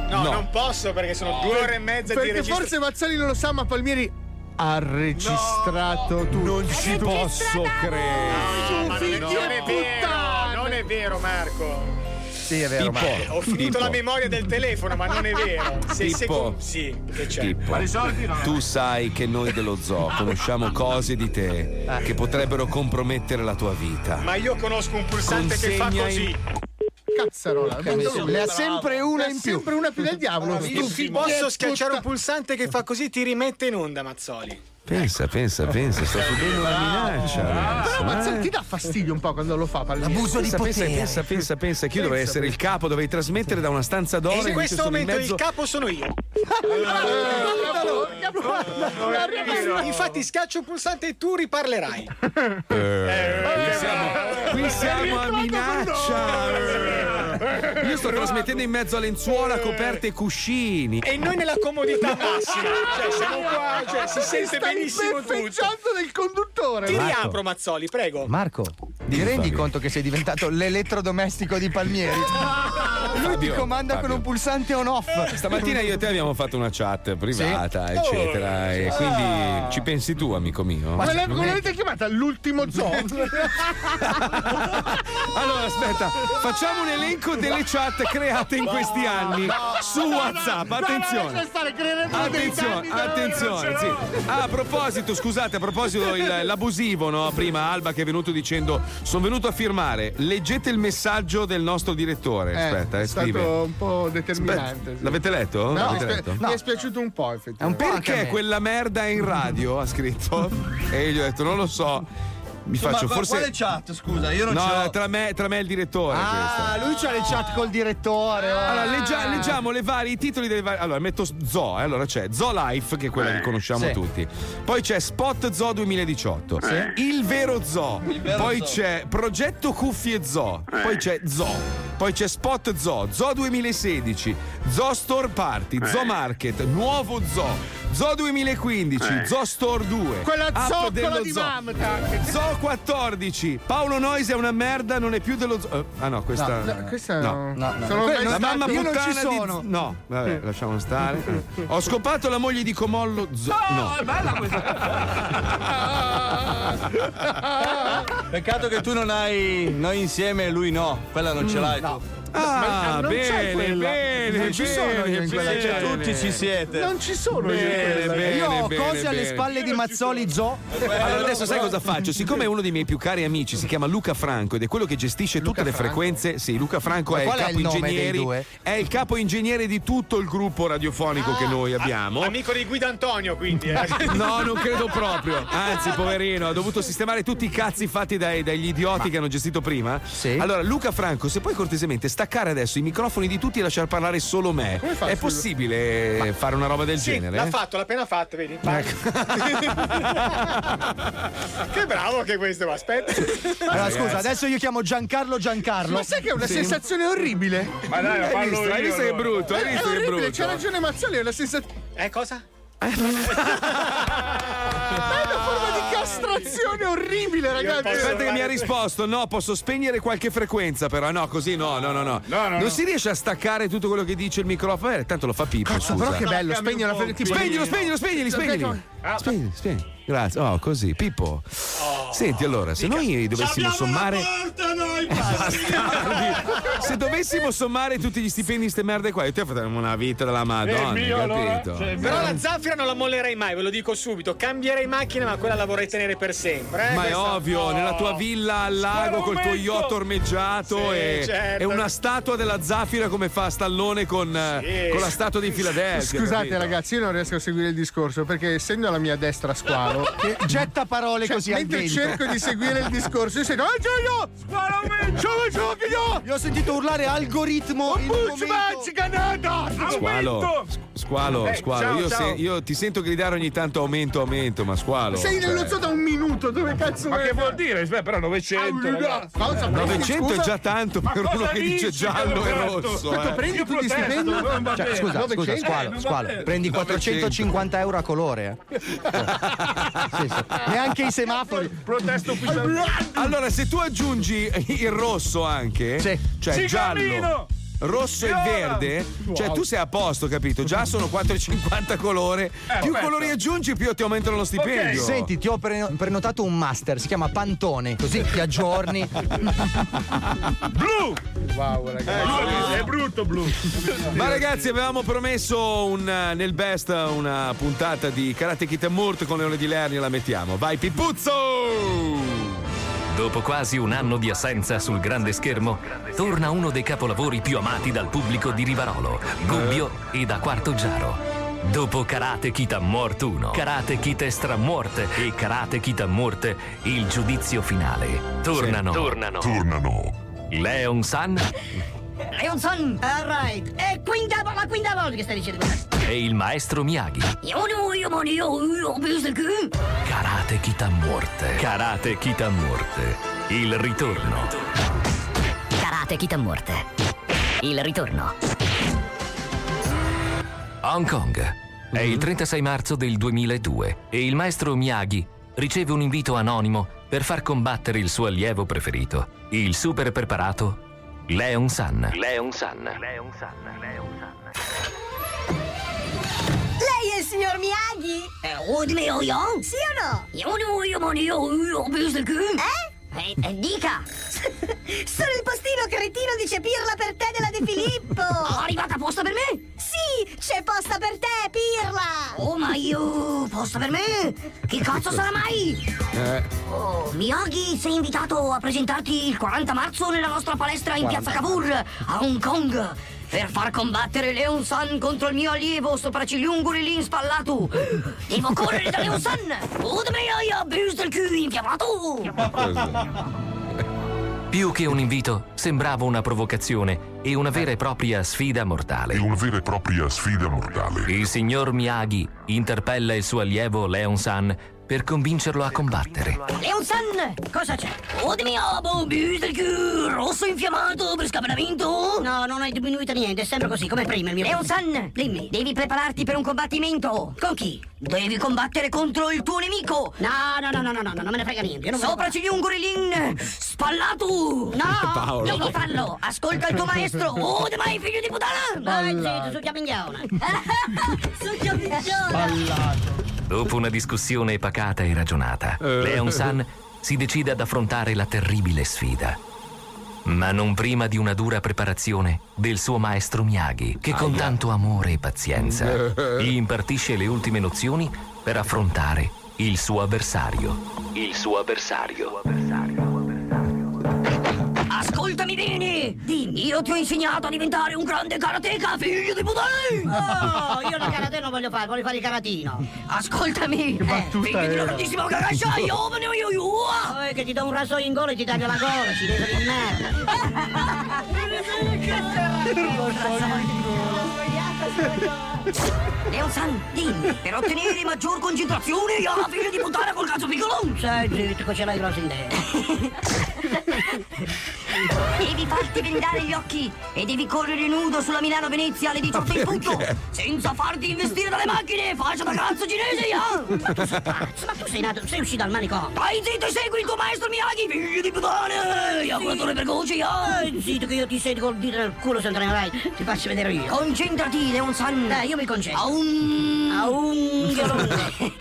S21: no,
S3: No.
S21: non posso perché sono due ore e mezza di
S6: Perché
S21: registrazione.
S6: forse Mazzoli non lo sa, ma Palmieri ha registrato tutto.
S3: Non ci posso credere.
S21: No, ma non, è,
S6: figli
S21: non è
S6: di
S21: vero,
S6: puttana.
S21: non è vero, Marco.
S9: Sì, è vero. Marco.
S21: Ho finito
S3: Pippo.
S21: la memoria del telefono, ma non è vero. Se, se
S3: Pippo.
S21: com- sì, che c'è?
S3: Pippo, tu sai che noi dello zoo conosciamo cose di te che potrebbero compromettere la tua vita.
S21: Ma io conosco un pulsante che fa
S3: Consegna
S21: così.
S6: Cazzarola.
S9: Ne ha sempre una in più.
S6: Sempre una più del diavolo.
S21: Io posso schiacciare un pulsante che fa così, ti rimette in onda, Mazzoli.
S3: Pensa, pensa, pensa, sta subendo una minaccia adesso.
S6: Però Mazzoli
S3: eh.
S6: ti dà fastidio un po' quando lo fa Palmieri.
S9: L'abuso di
S3: Pensa, pensa,
S9: potere.
S3: pensa, pensa, pensa, che io dovrei essere il capo, dovrei trasmettere da una stanza d'oro.
S21: E in questo
S3: sono in
S21: momento
S3: mezzo-
S21: il capo sono io.
S6: Eh,
S21: Infatti schiaccio un pulsante e tu riparlerai.
S3: Eh, qui siamo, qui siamo a minaccia. Io sto trasmettendo in mezzo a lenzuola, coperte e cuscini.
S21: E noi nella comodità massima. Cioè, siamo qua, cioè, si sente
S6: Stai
S21: benissimo tutto.
S6: del conduttore.
S21: Ti
S9: Marco.
S21: riapro, Mazzoli, prego.
S9: Marco, ti
S3: Dimmi,
S9: rendi
S3: Fabio.
S9: conto che sei diventato l'elettrodomestico di Palmieri? Lui ti
S3: Fabio,
S9: comanda con
S3: Fabio.
S9: un pulsante on-off.
S3: Stamattina io e te abbiamo fatto una chat privata,
S21: Sì.
S3: eccetera. E quindi ci pensi tu, amico mio?
S6: Ma
S3: Non
S6: come
S3: è-
S6: l'avete chiamata? L'ultimo zoo?
S3: Allora, aspetta, facciamo un elenco delle chat create in questi anni su WhatsApp. Attenzione. Attenzione, attenzione. Sì. Ah, a proposito, scusate, a proposito il- l'abusivo, no? Prima Alba che è venuto dicendo: Sono venuto a firmare. Leggete il messaggio del nostro direttore.
S6: Eh,
S3: Aspetta, eh,
S6: è stato
S3: scrive.
S6: un po' determinante. Sì.
S3: L'avete letto?
S6: No, mi,
S3: L'avete
S6: è
S3: letto?
S6: mi è spiaciuto un po', effettivamente.
S3: Perché quella merda è in radio? Ha scritto. E io gli ho detto: Non lo so. Mi faccio
S8: ma
S3: forse.
S8: quale chat? Scusa, io non
S3: No,
S8: ce l'ho.
S3: tra me, tra me e il direttore. questa.
S9: Ah, lui c'ha le chat col direttore. oh.
S3: Allora, leggia- leggiamo le varie, i titoli delle varie. Allora, metto Zoo, eh, allora c'è Zoo Life, che è quella che conosciamo
S9: sì.
S3: tutti. Poi c'è Spot Zoo 2018. Il vero Zoo.
S8: vero
S3: Poi
S8: Zoo.
S3: c'è Progetto Cuffie Zoo. Poi c'è Zoo. Poi c'è Spot Zoo, Zoo 2016, Zoo Store Party, Zoo Market, Nuovo Zoo, Zoo 2015,
S6: Eh.
S3: Zoo Store 2.
S6: Quella zoccola
S3: dello
S6: di
S3: zoo.
S6: Mamta.
S3: Zoo 14, Paolo Noise è una merda, non è più dello zoo. eh, Ah no, questa.
S6: No, no, questa
S3: no.
S6: no, no.
S3: Sono la mamma
S6: io non
S3: puttana
S6: ci
S3: di-
S6: sono.
S3: No, vabbè, lasciamo stare. Ho scopato la moglie di Comollo Zoo. No.
S8: è bella questa. Peccato che tu non hai noi insieme e lui no. Quella non ce l'hai tu.
S3: Ah,
S6: non c'è
S3: bene, bene,
S6: Non ci
S3: bene,
S6: sono io in quella
S3: bene.
S8: Tutti ci siete.
S6: Non ci sono io in
S3: Bene, bene,
S9: Io ho
S3: bene,
S9: cose alle spalle di Mazzoli Zoo.
S3: Allora adesso sai cosa faccio? Siccome uno dei miei più cari amici si chiama Luca Franco ed è quello che gestisce tutte le
S6: Franco?
S3: frequenze, sì, Luca Franco
S9: Ma
S3: è il
S9: qual è
S3: capo
S9: il
S3: ingegneri, è il capo ingegnere di tutto il gruppo radiofonico che noi abbiamo.
S21: Amico di Guido Antonio, quindi. Eh.
S3: No, non credo proprio. Anzi, poverino, ha dovuto sistemare tutti i cazzi fatti dai- dagli idioti che hanno gestito prima.
S9: Sì.
S3: Allora, Luca Franco, se puoi cortesemente staccare adesso i microfoni di tutti e lasciar parlare solo me. È possibile fare una roba del
S21: Sì,
S3: genere?
S21: l'ha fatto, l'ha appena fatto, vedi? che bravo che questo, ma aspetta.
S9: Allora, scusa, adesso io chiamo Giancarlo Giancarlo.
S6: Ma sai che è una sensazione orribile?
S30: Ma dai,
S3: Hai visto?
S30: io.
S3: Hai visto che è brutto? Hai
S6: È
S3: visto che è
S6: orribile,
S3: brutto?
S6: c'ha ragione Mazzoli, è una sensazione.
S21: Eh, cosa?
S6: È una forma di castrazione orribile, ragazzi.
S3: Aspetta che mi ha risposto, no, posso spegnere qualche frequenza però, no, così no, no, no, no.
S30: No, no,
S3: non
S30: no.
S3: si riesce a staccare tutto quello che dice il microfono, eh, tanto lo fa Pippo,
S6: Cazzo,
S3: scusa.
S6: però che bello, spegni la
S30: po',
S6: tipo-
S3: Spegnilo, spegnilo, spegnili, spegnili. Spegni, spegni. Grazie. Oh, così, Pippo. Senti, allora, se noi dovessimo sommare Bastardi. Se dovessimo sommare tutti gli stipendi di ste merde qua, io te faremo una vita della Madonna,
S30: mio, allora.
S3: capito?
S30: Cioè,
S21: Però la zaffira non la mollerei mai, ve lo dico subito. Cambierei macchina, ma quella la vorrei tenere per sempre. Eh?
S3: Ma è
S21: Questa-
S3: ovvio, nella tua villa al lago col tuo yacht ormeggiato
S21: Sì,
S3: e,
S21: certo.
S3: e una statua della zaffira come fa Stallone con, eh, con la statua di Filadelfia.
S6: Scusate
S3: capito?
S6: ragazzi, io non riesco a seguire il discorso perché essendo alla mia destra squalo,
S9: Che getta parole
S6: cioè,
S9: così al
S6: mentre
S9: vento.
S6: cerco di seguire il discorso, io sento "Ah, c'ho io! C'ho io,
S9: ho sentito urlare algoritmo
S6: canata!
S3: Squalo, squalo,
S30: Eh,
S3: squalo, io, se- io ti sento gridare ogni tanto aumento, aumento, ma squalo.
S6: Sei
S3: cioè,
S6: nello zoo da un minuto, dove cazzo
S30: Ma che vuol dire? Aspetta, però 900. ragazzi.
S6: Cosa prendi,
S3: 900 è già tanto per uno che dice giallo e
S30: Roberto?
S3: rosso. Eh.
S6: prendi tutti i stipendi?
S9: Cioè, scusa,
S6: 900?
S9: scusa,
S30: Eh,
S9: squalo, squalo. Prendi 450 euro a colore. Eh. Neanche i semafori.
S30: Protesto ufficialmente.
S3: Allora, se tu aggiungi il rosso anche,
S9: Sì.
S3: cioè
S30: Sì,
S3: giallo. Rosso e verde, cioè tu sei a posto, capito? Già sono 4,50 colore. più
S30: aspetta.
S3: colori aggiungi, più ti aumentano lo stipendio.
S9: Senti, ti ho pre- prenotato un master, si chiama Pantone, così ti aggiorni.
S30: Blu!
S6: Wow, ragazzi.
S30: Blu, È brutto blu.
S3: Ma ragazzi, avevamo promesso un, eh, nel best una puntata di Karate Kid and Murt con Leone di Lerni, la mettiamo. Vai, Pipuzzo!
S1: Dopo quasi un anno di assenza sul grande schermo, torna uno dei capolavori più amati dal pubblico di Rivarolo, Gubbio e da Quarto Giaro. Dopo Karate Kid Mort 1, Karate Kid Extra Morte e Karate Kid Mort, il giudizio finale. Tornano. tornano.
S30: Tornano.
S1: Leon San
S13: Leonson! Alright! È quinta, la quinta volta che stai dicendo questo.
S1: e il maestro Miyagi. Karate Kid Morte. Karate Kid Morte. Il ritorno.
S13: Karate Kid a morte. Il ritorno.
S1: Hong Kong. È il 36 marzo del 2002 e il maestro Miyagi riceve un invito anonimo per far combattere il suo allievo preferito, il super preparato Leon San. Leon San. Leon San. Leon San.
S13: Lei è il signor Miyagi? Eh, di me, oh, io? Sì o no? Io non io non io io penso che Eh? Eh, eh, dica! Sono il postino cretino di Cepirla per te della De Filippo! Arrivata apposta per me? Sì, c'è posta per te, Pirla! Oh, ma io... posta per me? Che cazzo sarà mai?
S3: Eh,
S13: Oh, Miyagi, sei invitato a presentarti il 40 marzo nella nostra palestra in piazza Cavour, a Hong Kong, per far combattere Leon San contro il mio allievo sopraccigliungoli lì spallato. Devo correre da Leon San! Oh, da me io, bus del culo infiammato!
S1: Più che un invito, sembrava una provocazione e una vera e propria sfida mortale.
S30: Una vera e propria sfida mortale.
S1: Il signor Miyagi interpella il suo allievo Leon San per convincerlo a combattere.
S31: Leon San, cosa c'è? Oh, dimmi, oh, Mr. Q, rosso infiammato per scapinamento? No, non hai diminuito niente, è sempre così, come prima il mio. Leon San, dimmi, devi prepararti per un combattimento. Con chi? Devi combattere contro il tuo nemico. No, no, no, no, no, no, non me ne frega niente. non
S32: Sopra
S31: c'è un gorilin spallato. No,
S32: Paolo.
S31: devi farlo. Ascolta il tuo maestro. Oh, de mai, figlio di puttana. Vai, zitto, succhia minchiona. Succhia minchiona.
S1: Dopo una discussione pacata e ragionata, Leon San si decide ad affrontare la terribile sfida. Ma non prima di una dura preparazione del suo maestro Miyagi, che con tanto amore e pazienza gli impartisce le ultime nozioni per affrontare il suo avversario. Il suo avversario.
S31: Ascoltami bene! Dimmi, io ti ho insegnato a diventare un grande karateka, figlio di puttana! Oh, io la karate non voglio fare, voglio fare il karatino. Ascoltami! Eh, figlio di una grandissima cagaccia, io me ne voglio io! Eh, che ti do un rasoio in gola e ti taglio la gola, cinese di merda! Leon San, dimmi, per ottenere maggior concentrazione, io figlio di puttana col cazzo piccolo! Stai zitto, che ce l'hai grosso in te. Devi farti vendare gli occhi e devi correre nudo sulla Milano Venezia alle 18 in punto senza farti investire dalle macchine faccia da cazzo cinese ya! ma tu sei pazzo ma tu sei nato sei uscito dal manicomio stai zitto e segui il tuo maestro Miyagi figlio di puttana ejaculatore precoce ya zitto che io ti sento col dito nel culo se non te ne vai ti faccio vedere io. Concentrati Leon San dai io mi concentro Aum. Aum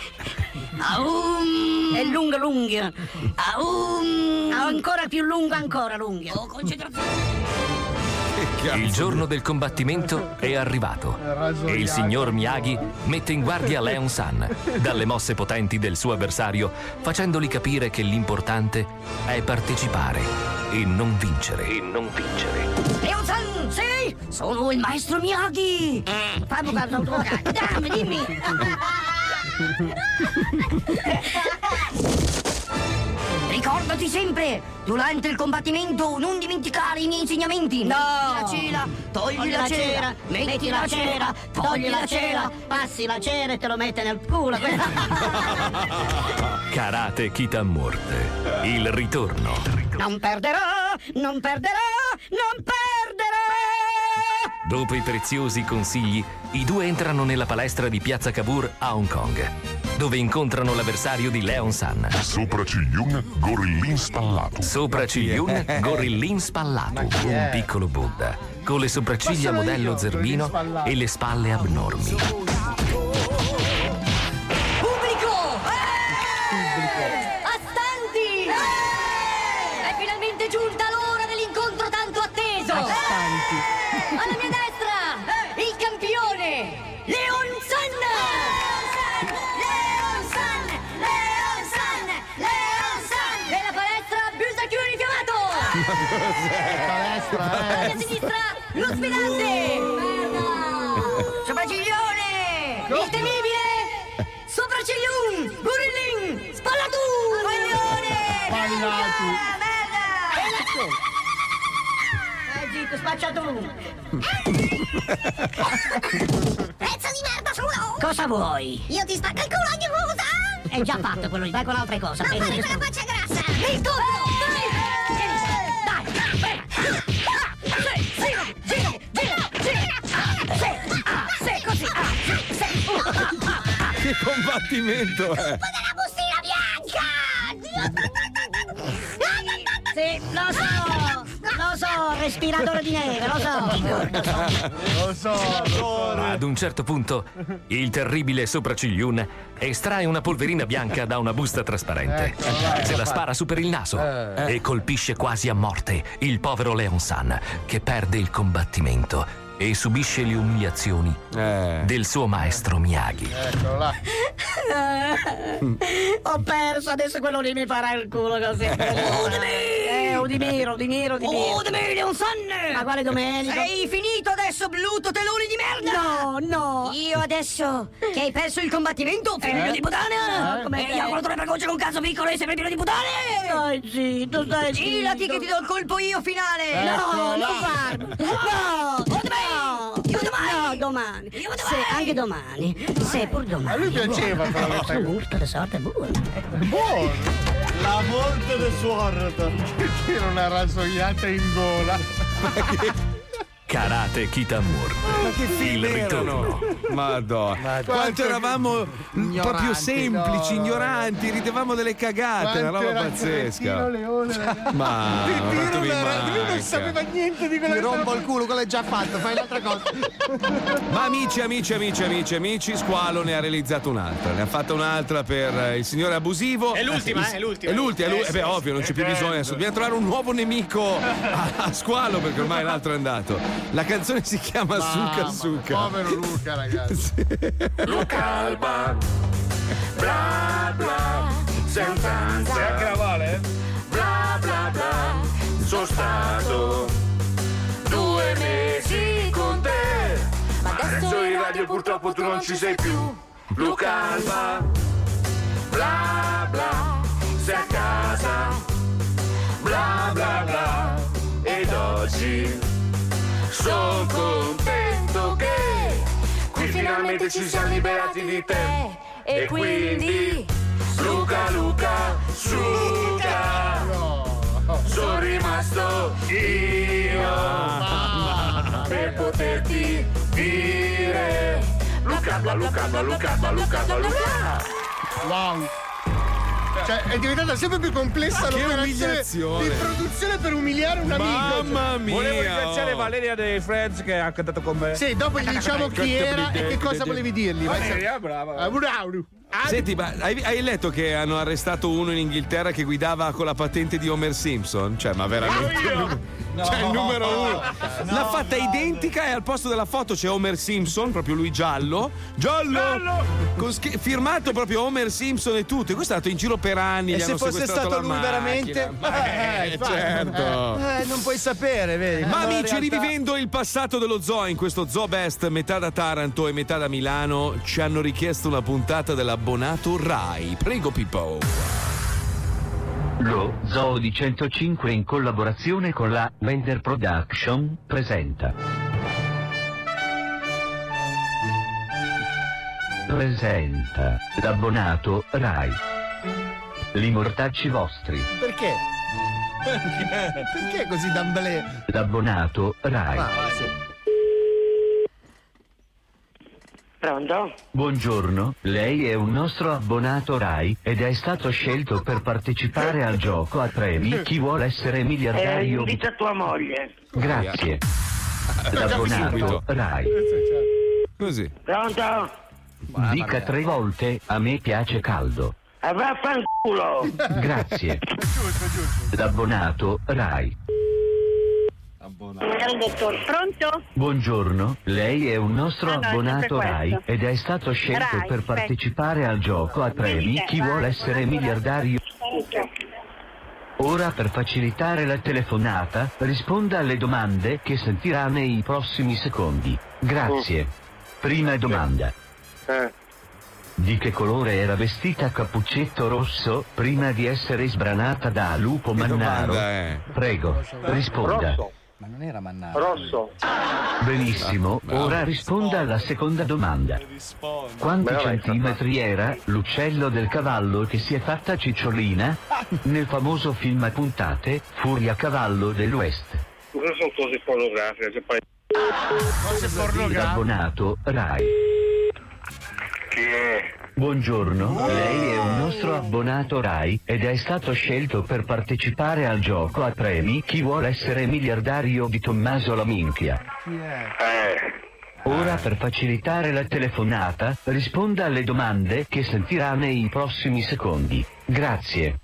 S31: Aum. È lunga lunga Aum. Ancora più lungo ancora lunga oh concentrazione.
S1: Il giorno del combattimento è arrivato e il signor Miyagi mette in guardia Leon San dalle mosse potenti del suo avversario, facendogli capire che l'importante è partecipare e non vincere. E non vincere.
S31: Leon San sì sono il maestro Miyagi fai un caso autovocato dammi dimmi Ricordati sempre, durante il combattimento, non dimenticare i miei insegnamenti. No! La cera, togli, la, cera, metti la cera, togli la cera, passi la cera e te lo mette nel culo.
S1: Karate Kitamurte. Il ritorno.
S31: Non perderò, non perderò, non perderò!
S1: Dopo i preziosi consigli, i due entrano nella palestra di Piazza Cavour a Hong Kong, dove incontrano l'avversario di Leon San.
S30: Sopra Cigliun, gorillin spallato.
S1: Sopra Cigliun, gorillin spallato, un piccolo Buddha, con le sopracciglia modello zerbino e le spalle abnormi.
S31: Chiamato! Alla mia sinistra, lo sfidante! Sopracciglione! Il temibile! Sopraccigliun! Gorillin! Spallatu! Coglione! Eh, zitto, spaccia tu!
S33: Pezzo di merda solo!
S31: Cosa vuoi?
S33: Io ti spacco il culo ogni cosa!
S31: È già fatto quello vai con altre cose.
S33: Non fare quella faccia grassa!
S31: Il turno!
S3: Che combattimento è?
S33: della bustina bianca!
S31: Sì, lo so, lo so, respiratore di neve, lo so.
S6: Lo so,
S1: Ma ad un certo punto, il terribile sopraccigliun estrae una polverina bianca da una busta trasparente. Se la spara su per il naso e colpisce quasi a morte il povero Leon San, che perde il combattimento e subisce le umiliazioni del suo maestro Miyagi.
S6: Eccolo là.
S31: Ho perso, adesso quello lì mi farà il culo così. Eh, Udimiro, Udimiro, Udimiro. Udimiro, Leon San! Ma quale domenica? Sei finito adesso, Bluto, telone di merda! No, no. Io adesso che hai perso il combattimento, figlio
S34: Eh?
S31: di puttana?
S34: Eh?
S31: Come
S34: Eh?
S31: io con tre precoce con un cazzo piccolo e sei figlio di puttana?
S34: Stai zitto, stai
S31: Girati
S34: zitto.
S31: che ti do il colpo io finale!
S34: Ecco
S31: no,
S34: là.
S31: non farlo! No! No! Domani! Se, anche domani! Se pur domani!
S6: A lui piaceva, però,
S31: La
S6: questa cosa.
S31: morte di sorte è buona!
S6: Buono! La morte del sordo! Era una rasoiata in gola.
S1: Karate Kitamur.
S3: Ma che film
S1: Il ritorno.
S3: erano? Madonna. Quanto
S6: Quanto
S3: eravamo proprio semplici,
S6: no, no.
S3: ignoranti, ridevamo delle cagate, una
S6: Quanto
S3: roba
S6: era
S3: pazzesca.
S6: Leone.
S3: Ma
S6: lui non sapeva niente di quello
S9: Ti
S6: che
S9: rompo il culo, quello è già fatto, fai un'altra cosa.
S3: Ma amici, amici, amici, amici, amici, Squalo ne ha realizzato un'altra. Ne ha fatta un'altra per eh, il signore abusivo.
S21: È l'ultima, eh, è l'ultima.
S3: È l'ultima, è l'u-
S21: Eh,
S3: eh, beh,
S21: sì.
S3: ovvio, non c'è più bisogno adesso. Dobbiamo trovare un nuovo nemico a, a Squalo perché ormai l'altro è andato. La canzone si chiama Suca
S6: Mamma,
S3: Suca.
S6: Povero Luca, ragazzi.
S32: Luca Alba, bla bla, senza ansia.
S25: Anche la Vale?
S32: Bla bla bla, sono stato due mesi con te. Ma adesso in radio purtroppo tu non ci sei più. Luca Alba, bla bla, sei a casa. Bla bla bla, ed oggi sono contento che qui finalmente ci siamo liberati di te. E quindi, Luca, Luca, Luca, sono rimasto io per poterti dire Luca, Luca, Luca, Luca, bla, Luca.
S6: Wow. Cioè, è diventata sempre più complessa
S3: Che
S6: l'operazione di produzione per umiliare un amico.
S3: Mamma mia.
S25: Volevo ringraziare
S3: oh.
S25: Valeria dei Friends che ha cantato con me.
S6: Sì, dopo gli diciamo chi era e che cosa volevi dirgli.
S25: Valeria, brava.
S6: Ah, bravo.
S3: Senti, ma hai, hai letto che hanno arrestato uno in Inghilterra che guidava con la patente di Homer Simpson? Cioè, ma veramente. Cioè, il numero uno. L'ha fatta identica e al posto della foto c'è Homer Simpson, proprio lui giallo. Giallo! Con schi- firmato proprio Homer Simpson e tutto. E questo è stato in giro per anni.
S9: E se fosse stato lui
S3: macchina.
S9: veramente?
S3: Eh,
S9: Eh, infatti.
S3: certo.
S9: Eh, non puoi sapere, vedi?
S3: Ma amici,
S9: realtà-
S3: rivivendo il passato dello zoo in questo Zoo Best, metà da Taranto e metà da Milano, ci hanno richiesto una puntata dell'abbonato Rai. Prego, Pippo.
S35: Lo Zoo di 105 in collaborazione con la Wender Production presenta. Presenta l'abbonato Rai. Li mortacci vostri.
S9: Perché? Perché così d'amblè?
S35: L'abbonato Rai.
S9: Ah, sì.
S36: Pronto?
S35: Buongiorno, lei è un nostro abbonato Rai ed è stato scelto per partecipare al gioco a premi Chi vuole essere
S36: Eh,
S35: miliardario.
S36: dice a tua moglie.
S35: Grazie. L'abbonato Rai.
S3: Così.
S36: Pronto?
S35: Dica tre volte a me piace caldo.
S36: E vaffanculo!
S35: Grazie. L'abbonato Rai.
S37: Pronto?
S35: Buongiorno, lei è un nostro
S37: Ah, no,
S35: abbonato Rai
S37: questo.
S35: ed è stato scelto
S37: Rai,
S35: per
S37: aspetta.
S35: partecipare al gioco a premi Chi vuole essere miliardario. Ora per facilitare la telefonata risponda alle domande che sentirà nei prossimi secondi. Grazie. Prima domanda. Di che colore era vestita cappuccetto rosso prima di essere sbranata da Lupo Mannaro? Prego, risponda.
S9: Ma non era Mannaro.
S36: Rosso.
S35: Benissimo, ora risponda alla seconda domanda. Quanti
S36: Beh,
S35: centimetri era l'uccello del cavallo che si è fatta cicciolina nel famoso film a puntate Furia cavallo dell'Ouest?
S36: Cosa sono cose pornografiche? Che poi...
S6: Cose pornografiche.
S35: L'abbonato Rai.
S36: Chi è?
S35: Buongiorno, lei è un nostro abbonato Rai ed è stato scelto per partecipare al gioco a premi Chi vuole essere miliardario di Tommaso La Minchia.
S36: Eh.
S35: Ora per facilitare la telefonata risponda alle domande che sentirà nei prossimi secondi. Grazie.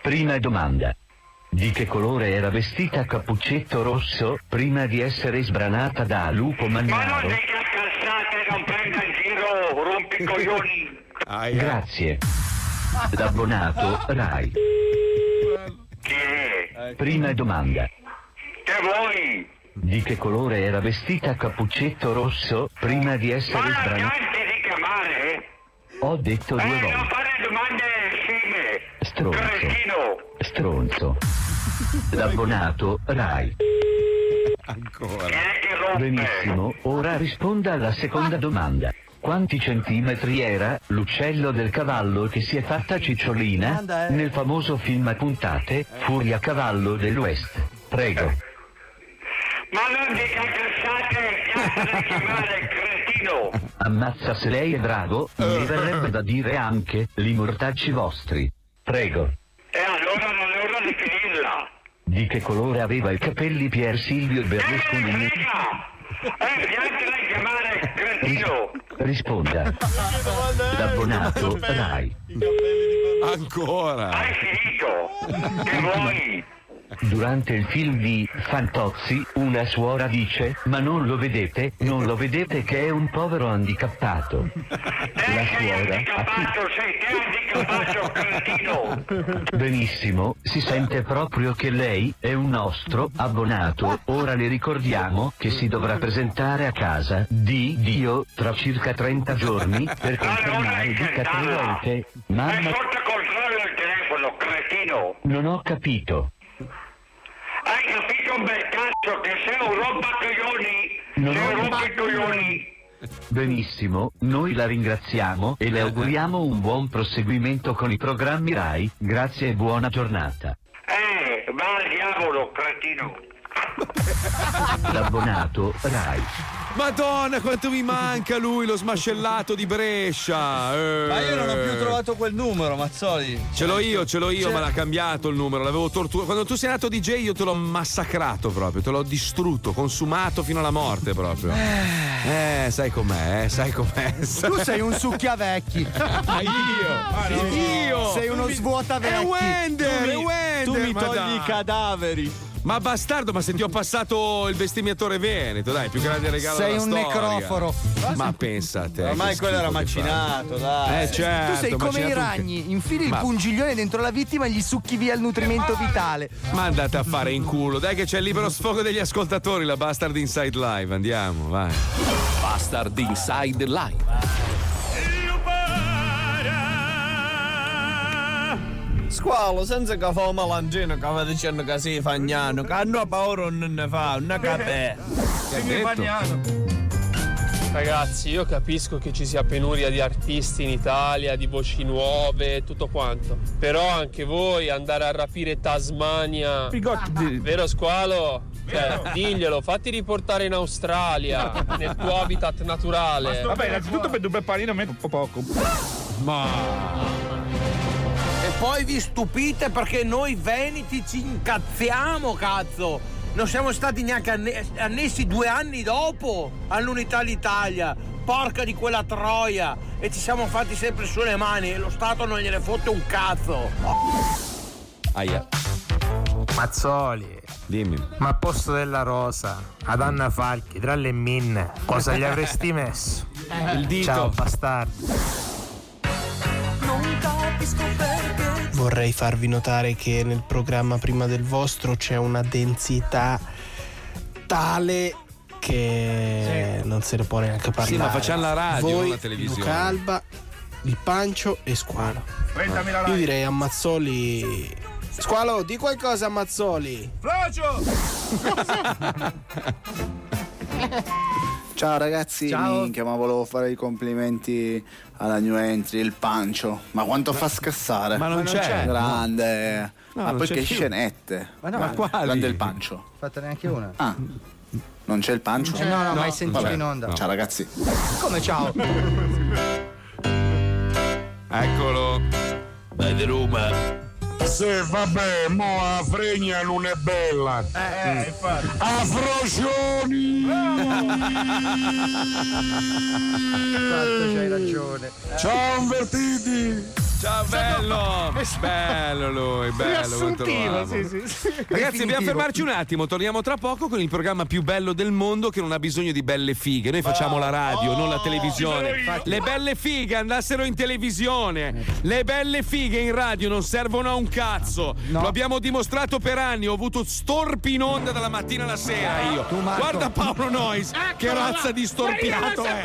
S35: Prima domanda. Di che colore era vestita a cappuccetto rosso prima di essere sbranata da Lupo Mannaro?
S36: Cazzate, non prenda in giro, rompi coglioni!
S35: Grazie. L'abbonato Rai.
S36: Chi è?
S35: Prima domanda.
S36: Che vuoi?
S35: Di che colore era vestita a cappuccetto rosso prima di essere
S36: Ma gente di chiamare?
S35: Ho detto due
S36: Eh, non
S35: volte.
S36: fare domande sceme!
S35: Stronzo.
S36: Cretino!
S35: Stronzo. L'abbonato Rai.
S3: Ancora.
S35: Benissimo, ora risponda alla seconda domanda. Quanti centimetri era l'uccello del cavallo che si è fatta cicciolina nel famoso film a puntate Furia Cavallo dell'Ouest? Prego.
S36: Ma non dica cazzate! Chiamare, cretino!
S35: Ammazza se lei è bravo, mi verrebbe da dire anche li mortacci vostri. Prego.
S36: E allora non è ora di finirla!
S35: Di che colore aveva i capelli Pier Silvio Berlusconi?
S36: Eh, piantela di chiamare, cretino!
S35: Risponda. L'abbonato Rai.
S3: Ancora.
S36: Hai finito! Che vuoi?
S35: Durante il film di Fantozzi, una suora dice: Ma non lo vedete? Non lo vedete che è un povero handicappato. La suora.
S36: Handicappato, sei handicappato!
S35: Benissimo, si sente proprio che lei è un nostro abbonato. Ora le ricordiamo che si dovrà presentare a casa di Dio tra circa 30 giorni per confermare dica tre volte. Mamma, non ho capito.
S36: Bel cazzo che sei un rompicoglioni!
S35: Non
S36: Sei un rompicoglioni!
S35: Benissimo, noi la ringraziamo e le auguriamo un buon proseguimento con i programmi RAI. Grazie e buona giornata.
S36: Eh, va al diavolo, cretino!
S35: L'abbonato RAI.
S3: Madonna, quanto mi manca lui, lo smascellato di Brescia. eh.
S8: Ma io non ho più trovato quel numero, Mazzoli.
S3: Ce l'ho io, ce l'ho io,
S8: C'è-
S3: ma l'ha cambiato il numero, l'avevo torturato. Quando tu sei nato DJ io te l'ho massacrato proprio, te l'ho distrutto, consumato fino alla morte proprio. Eh, sai com'è, eh, sai com'è.
S9: Tu sei un succhiavecchi.
S3: Ah, io? Io?
S9: Sei uno svuotavecchi.
S3: È Wender, è Wender.
S8: tu mi
S3: ma
S8: togli i cadaveri.
S3: Ma bastardo, ma se ti ho passato il bestemmiatore veneto, dai, più grande regalo
S9: Sei
S3: della
S9: un
S3: storia.
S9: necroforo.
S3: Ma pensa a te.
S8: Ormai quello era macinato, dai.
S3: Eh, certo.
S9: tu sei come i
S3: macinato un
S9: ragni, infili il
S3: Ma-
S9: pungiglione dentro la vittima e gli succhi via il nutrimento vitale.
S3: Ma andate a fare in culo, dai che c'è il libero sfogo degli ascoltatori, la Bastard Inside Live, andiamo, vai.
S1: Bastard Inside Live.
S38: Squalo, senza che fa un malangino che va dicendo che si fagnano, che hanno paura non ne fa, non capè.
S37: Ragazzi, io capisco che ci sia penuria di artisti in Italia, di voci nuove e tutto quanto. Però anche voi andare a rapire Tasmania. Vero squalo? Cioè, diglielo, fatti riportare in Australia, nel tuo habitat naturale.
S25: Vabbè, innanzitutto per due panino me un po' poco.
S38: E poi vi stupite perché noi veneti ci incazziamo, cazzo! Non siamo stati neanche anne- annessi due anni dopo all'unità d'Italia. Porca di quella troia! E ci siamo fatti sempre sulle mani e lo Stato non gliene fotte un cazzo!
S3: Aia.
S39: Mazzoli.
S3: Dimmi.
S39: Ma a posto della rosa, ad Anna Falchi, tra le minne, cosa gli avresti messo?
S3: Il dito.
S39: Ciao, bastardo.
S40: Vorrei farvi notare che nel programma prima del vostro c'è una densità tale che non se ne può neanche parlare.
S3: Sì, ma facciamo la radio,
S40: Voi,
S3: non la televisione.
S40: Luca Alba, il Pancio e Squalo.
S25: Prendami la
S40: Io direi a Mazzoli. Squalo, di qualcosa a Mazzoli.
S25: Frocio!
S41: Ciao ragazzi,
S40: Ciao.
S41: minchia, ma volevo fare i complimenti alla new entry, il pancio. Ma quanto fa scassare?
S3: Ma non Ma non c'è. c'è.
S41: Grande.
S3: No,
S41: ma
S3: non
S41: poi
S3: c'è
S41: che
S3: più.
S41: scenette.
S9: Ma no, Ma ma- quali?
S41: Grande il pancio.
S9: Fatta neanche una.
S41: Ah. Non c'è il pancio?
S9: Eh, no, no, mai sentito
S41: Vabbè.
S9: in onda.
S41: Ciao ragazzi.
S9: Come ciao?
S3: Eccolo.
S26: Vai di Roma.
S42: Sì, vabbè, mo a fregna non è bella.
S25: Eh, eh, infatti.
S42: A frocioni!
S9: Fatto, c'hai ragione.
S42: Ciao invertiti!
S3: Ciao, bello! Bello lui, bello. quanto lo amo.
S6: sì, sì, sì.
S3: Ragazzi, dobbiamo fermarci un attimo. Torniamo tra poco con il programma più bello del mondo che non ha bisogno di belle fighe. Noi facciamo la radio, non la televisione. Le belle fighe andassero in televisione. Le belle fighe in radio non servono a un cazzo. Lo abbiamo dimostrato per anni. Ho avuto storpi in onda dalla mattina alla sera io. Guarda Paolo Nois, che
S6: Eccola là.
S3: razza di storpiato è.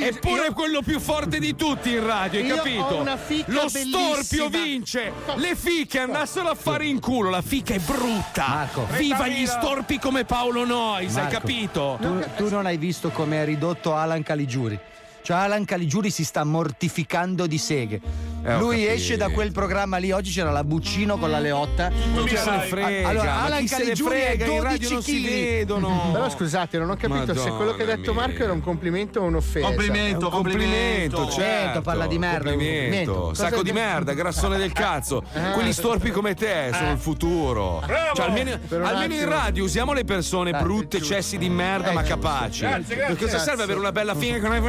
S3: Eppure quello più forte di tutti in radio, hai capito?
S6: fica
S3: Lo storpio vince. Le fiche andassero a fare in culo. La fica è brutta.
S43: Marco.
S3: Viva gli storpi come Paolo Nois, hai capito?
S43: Tu, tu non hai visto come è ridotto Alan Caligiuri. Cioè Alan Caligiuri si sta mortificando di seghe.
S3: Eh,
S43: Lui
S3: capito.
S43: esce da quel programma lì, oggi c'era la Buccino con la Leotta.
S3: Non chi se ne
S43: Cioè,
S3: frega,
S43: Allora, Alan Caligiuri
S3: frega,
S43: è
S3: in
S43: 12
S3: radio non si vedono.
S6: Però scusate, non ho capito se quello che ha detto
S3: Madonna
S6: Marco era un complimento o un'offesa.
S3: Complimento, complimento, certo.
S43: parla di merda, un
S3: Complimento.
S43: complimento.
S3: Sacco di merda, grassone del cazzo.
S6: Eh.
S3: Quelli storpi come te sono il futuro.
S6: Bravo.
S3: Cioè, almeno,
S6: un
S3: almeno in radio usiamo le persone brutte, cessi di merda, ma capaci.
S6: Grazie, grazie.
S3: Cosa serve avere una bella figlia con una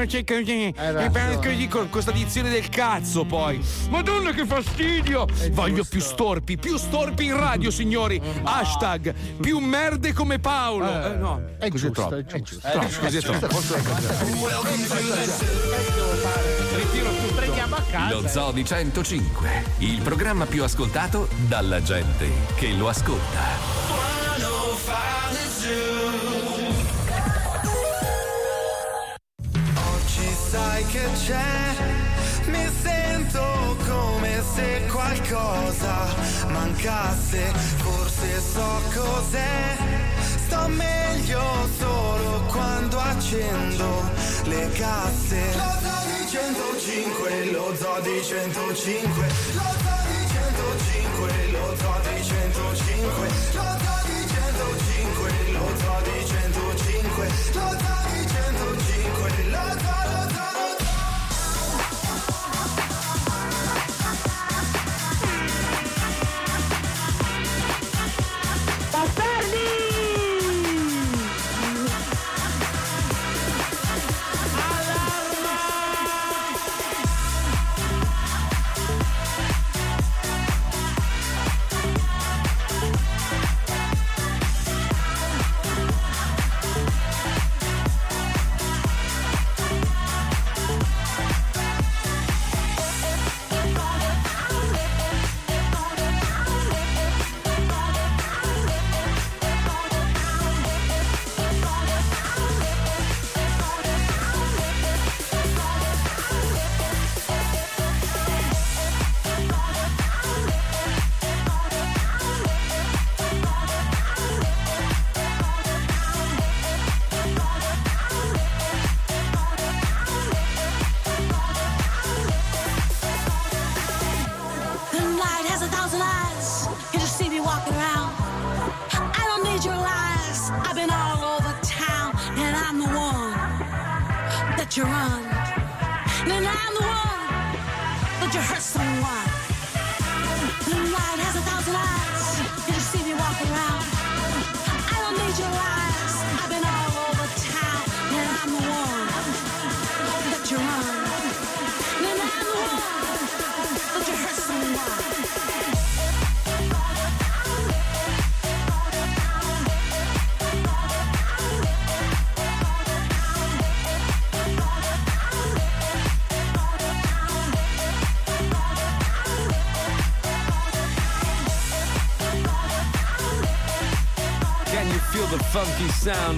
S3: così?
S6: ragione.
S3: E poi così con questa dizione del cazzo poi. Madonna che fastidio! Voglio più storpi, più storpi in radio, signori. Hashtag più merde come Paolo. Eh, no,
S6: È
S3: così è
S6: giusto,
S3: troppo.
S6: è giusto.
S3: Troppo, così è troppo. Ritiro tutto.
S6: Prendiamo a casa.
S1: Lo Zoo di 105, il programma più ascoltato dalla gente che lo ascolta.
S19: Oggi sai che c'è, mi sento come se qualcosa mancasse, forse so cos'è, sto meglio solo quando accendo le casse. Lo zoo di 105, lo zoo di 105, lo zoo di 105, lo zoo di 105, lo zoo di 105, lo zoo di 105, lo zoo di 105,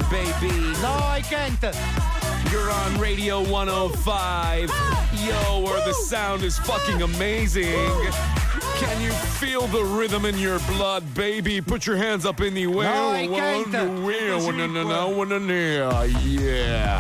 S3: baby?
S9: No, I can't.
S3: You're on Radio 105. Yo, where the sound is fucking amazing. Can you feel the rhythm in your blood, baby? Put your hands up in the air.
S9: No, I can't.
S3: Yeah.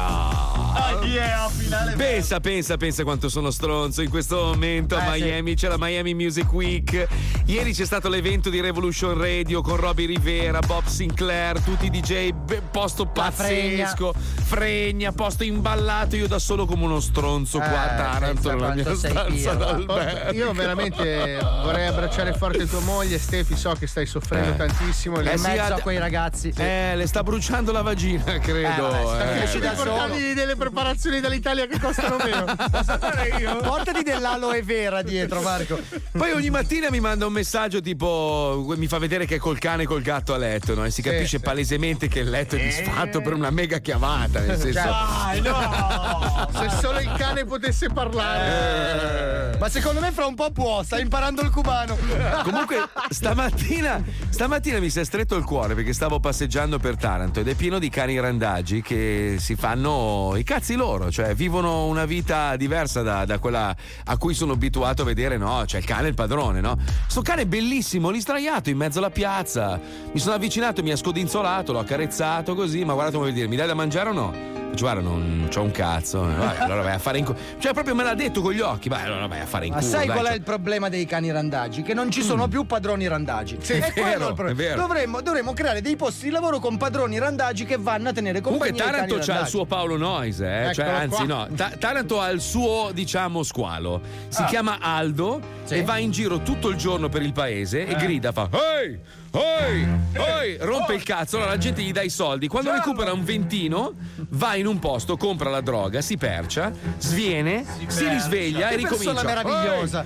S8: Ah, yeah, finale.
S3: Pensa, pensa, pensa quanto sono stronzo in questo momento a
S8: Eh,
S3: Miami. C'è la Miami Music Week. Ieri c'è stato l'evento di Revolution Radio con Roby Rivera, Bob Sinclair, tutti i DJ, posto
S9: La Fregna.
S3: pazzesco. Fregna, posto imballato. Io da solo come uno stronzo qua a
S9: Eh,
S3: Taranto nella mia stanza d'albergo.
S6: Io veramente vorrei abbracciare forte tua moglie, Stefi. So che stai soffrendo
S3: Eh.
S6: tantissimo.
S3: Eh
S6: in
S3: sì,
S6: mezzo
S3: ad-
S6: a quei ragazzi.
S3: Eh, le sta bruciando la vagina, credo.
S6: Eh, vabbè,
S3: eh.
S6: devi portargli delle preparazioni quelli dall'Italia che costano meno. Posso fare io?
S9: Portati dell'aloe vera dietro, Marco.
S3: Poi ogni mattina mi manda un messaggio tipo mi fa vedere che è col cane e col gatto a letto, no? E si
S9: Sì,
S3: capisce
S9: sì.
S3: palesemente che il letto è disfatto per una mega chiavata. Nel senso.
S6: Dai, no! Se solo il cane potesse parlare.
S9: Ma secondo me fra un po' può, sta imparando il cubano.
S3: Comunque, stamattina, stamattina mi si è stretto il cuore perché stavo passeggiando per Taranto ed è pieno di cani randagi che si fanno i cazzi loro, cioè vivono una vita diversa da, da quella a cui sono abituato a vedere, no? Cioè il cane è il padrone, no? Sto cane è bellissimo, lì sdraiato in mezzo alla piazza. Mi sono avvicinato, mi ha scodinzolato, l'ho accarezzato così, ma guarda come vuol dire, mi dai da mangiare o no? Faccio, Guarda, non c'ho un cazzo. Eh, Vabbè, allora vai a fare in culo. Cioè, proprio me l'ha detto con gli occhi. Vai, allora vai a fare in
S9: Ma
S3: culo.
S9: sai
S3: dai,
S9: qual è
S3: cioè.
S9: il problema dei cani randagi? Che non ci sono più padroni randagi.
S3: Sì, è
S9: è quello
S3: vero,
S9: il problema.
S3: è vero.
S9: Dovremmo, dovremmo creare dei posti di lavoro con padroni randagi che vanno a tenere
S3: Comunque
S9: compagnia ai
S3: Taranto c'ha il suo Paolo Noise, eh? cioè, anzi
S9: qua.
S3: no, Ta- Taranto ha il suo diciamo squalo, si
S9: Ah.
S3: chiama Aldo e va in giro tutto il giorno per il paese e
S9: Eh.
S3: grida, fa Ehi! Ehi! Ehi! Rompe il cazzo, allora la gente gli dà i soldi, quando recupera un ventino va in un posto, compra la droga, si percia, sviene, si risveglia e
S6: Che
S3: ricomincia.
S6: persona meravigliosa.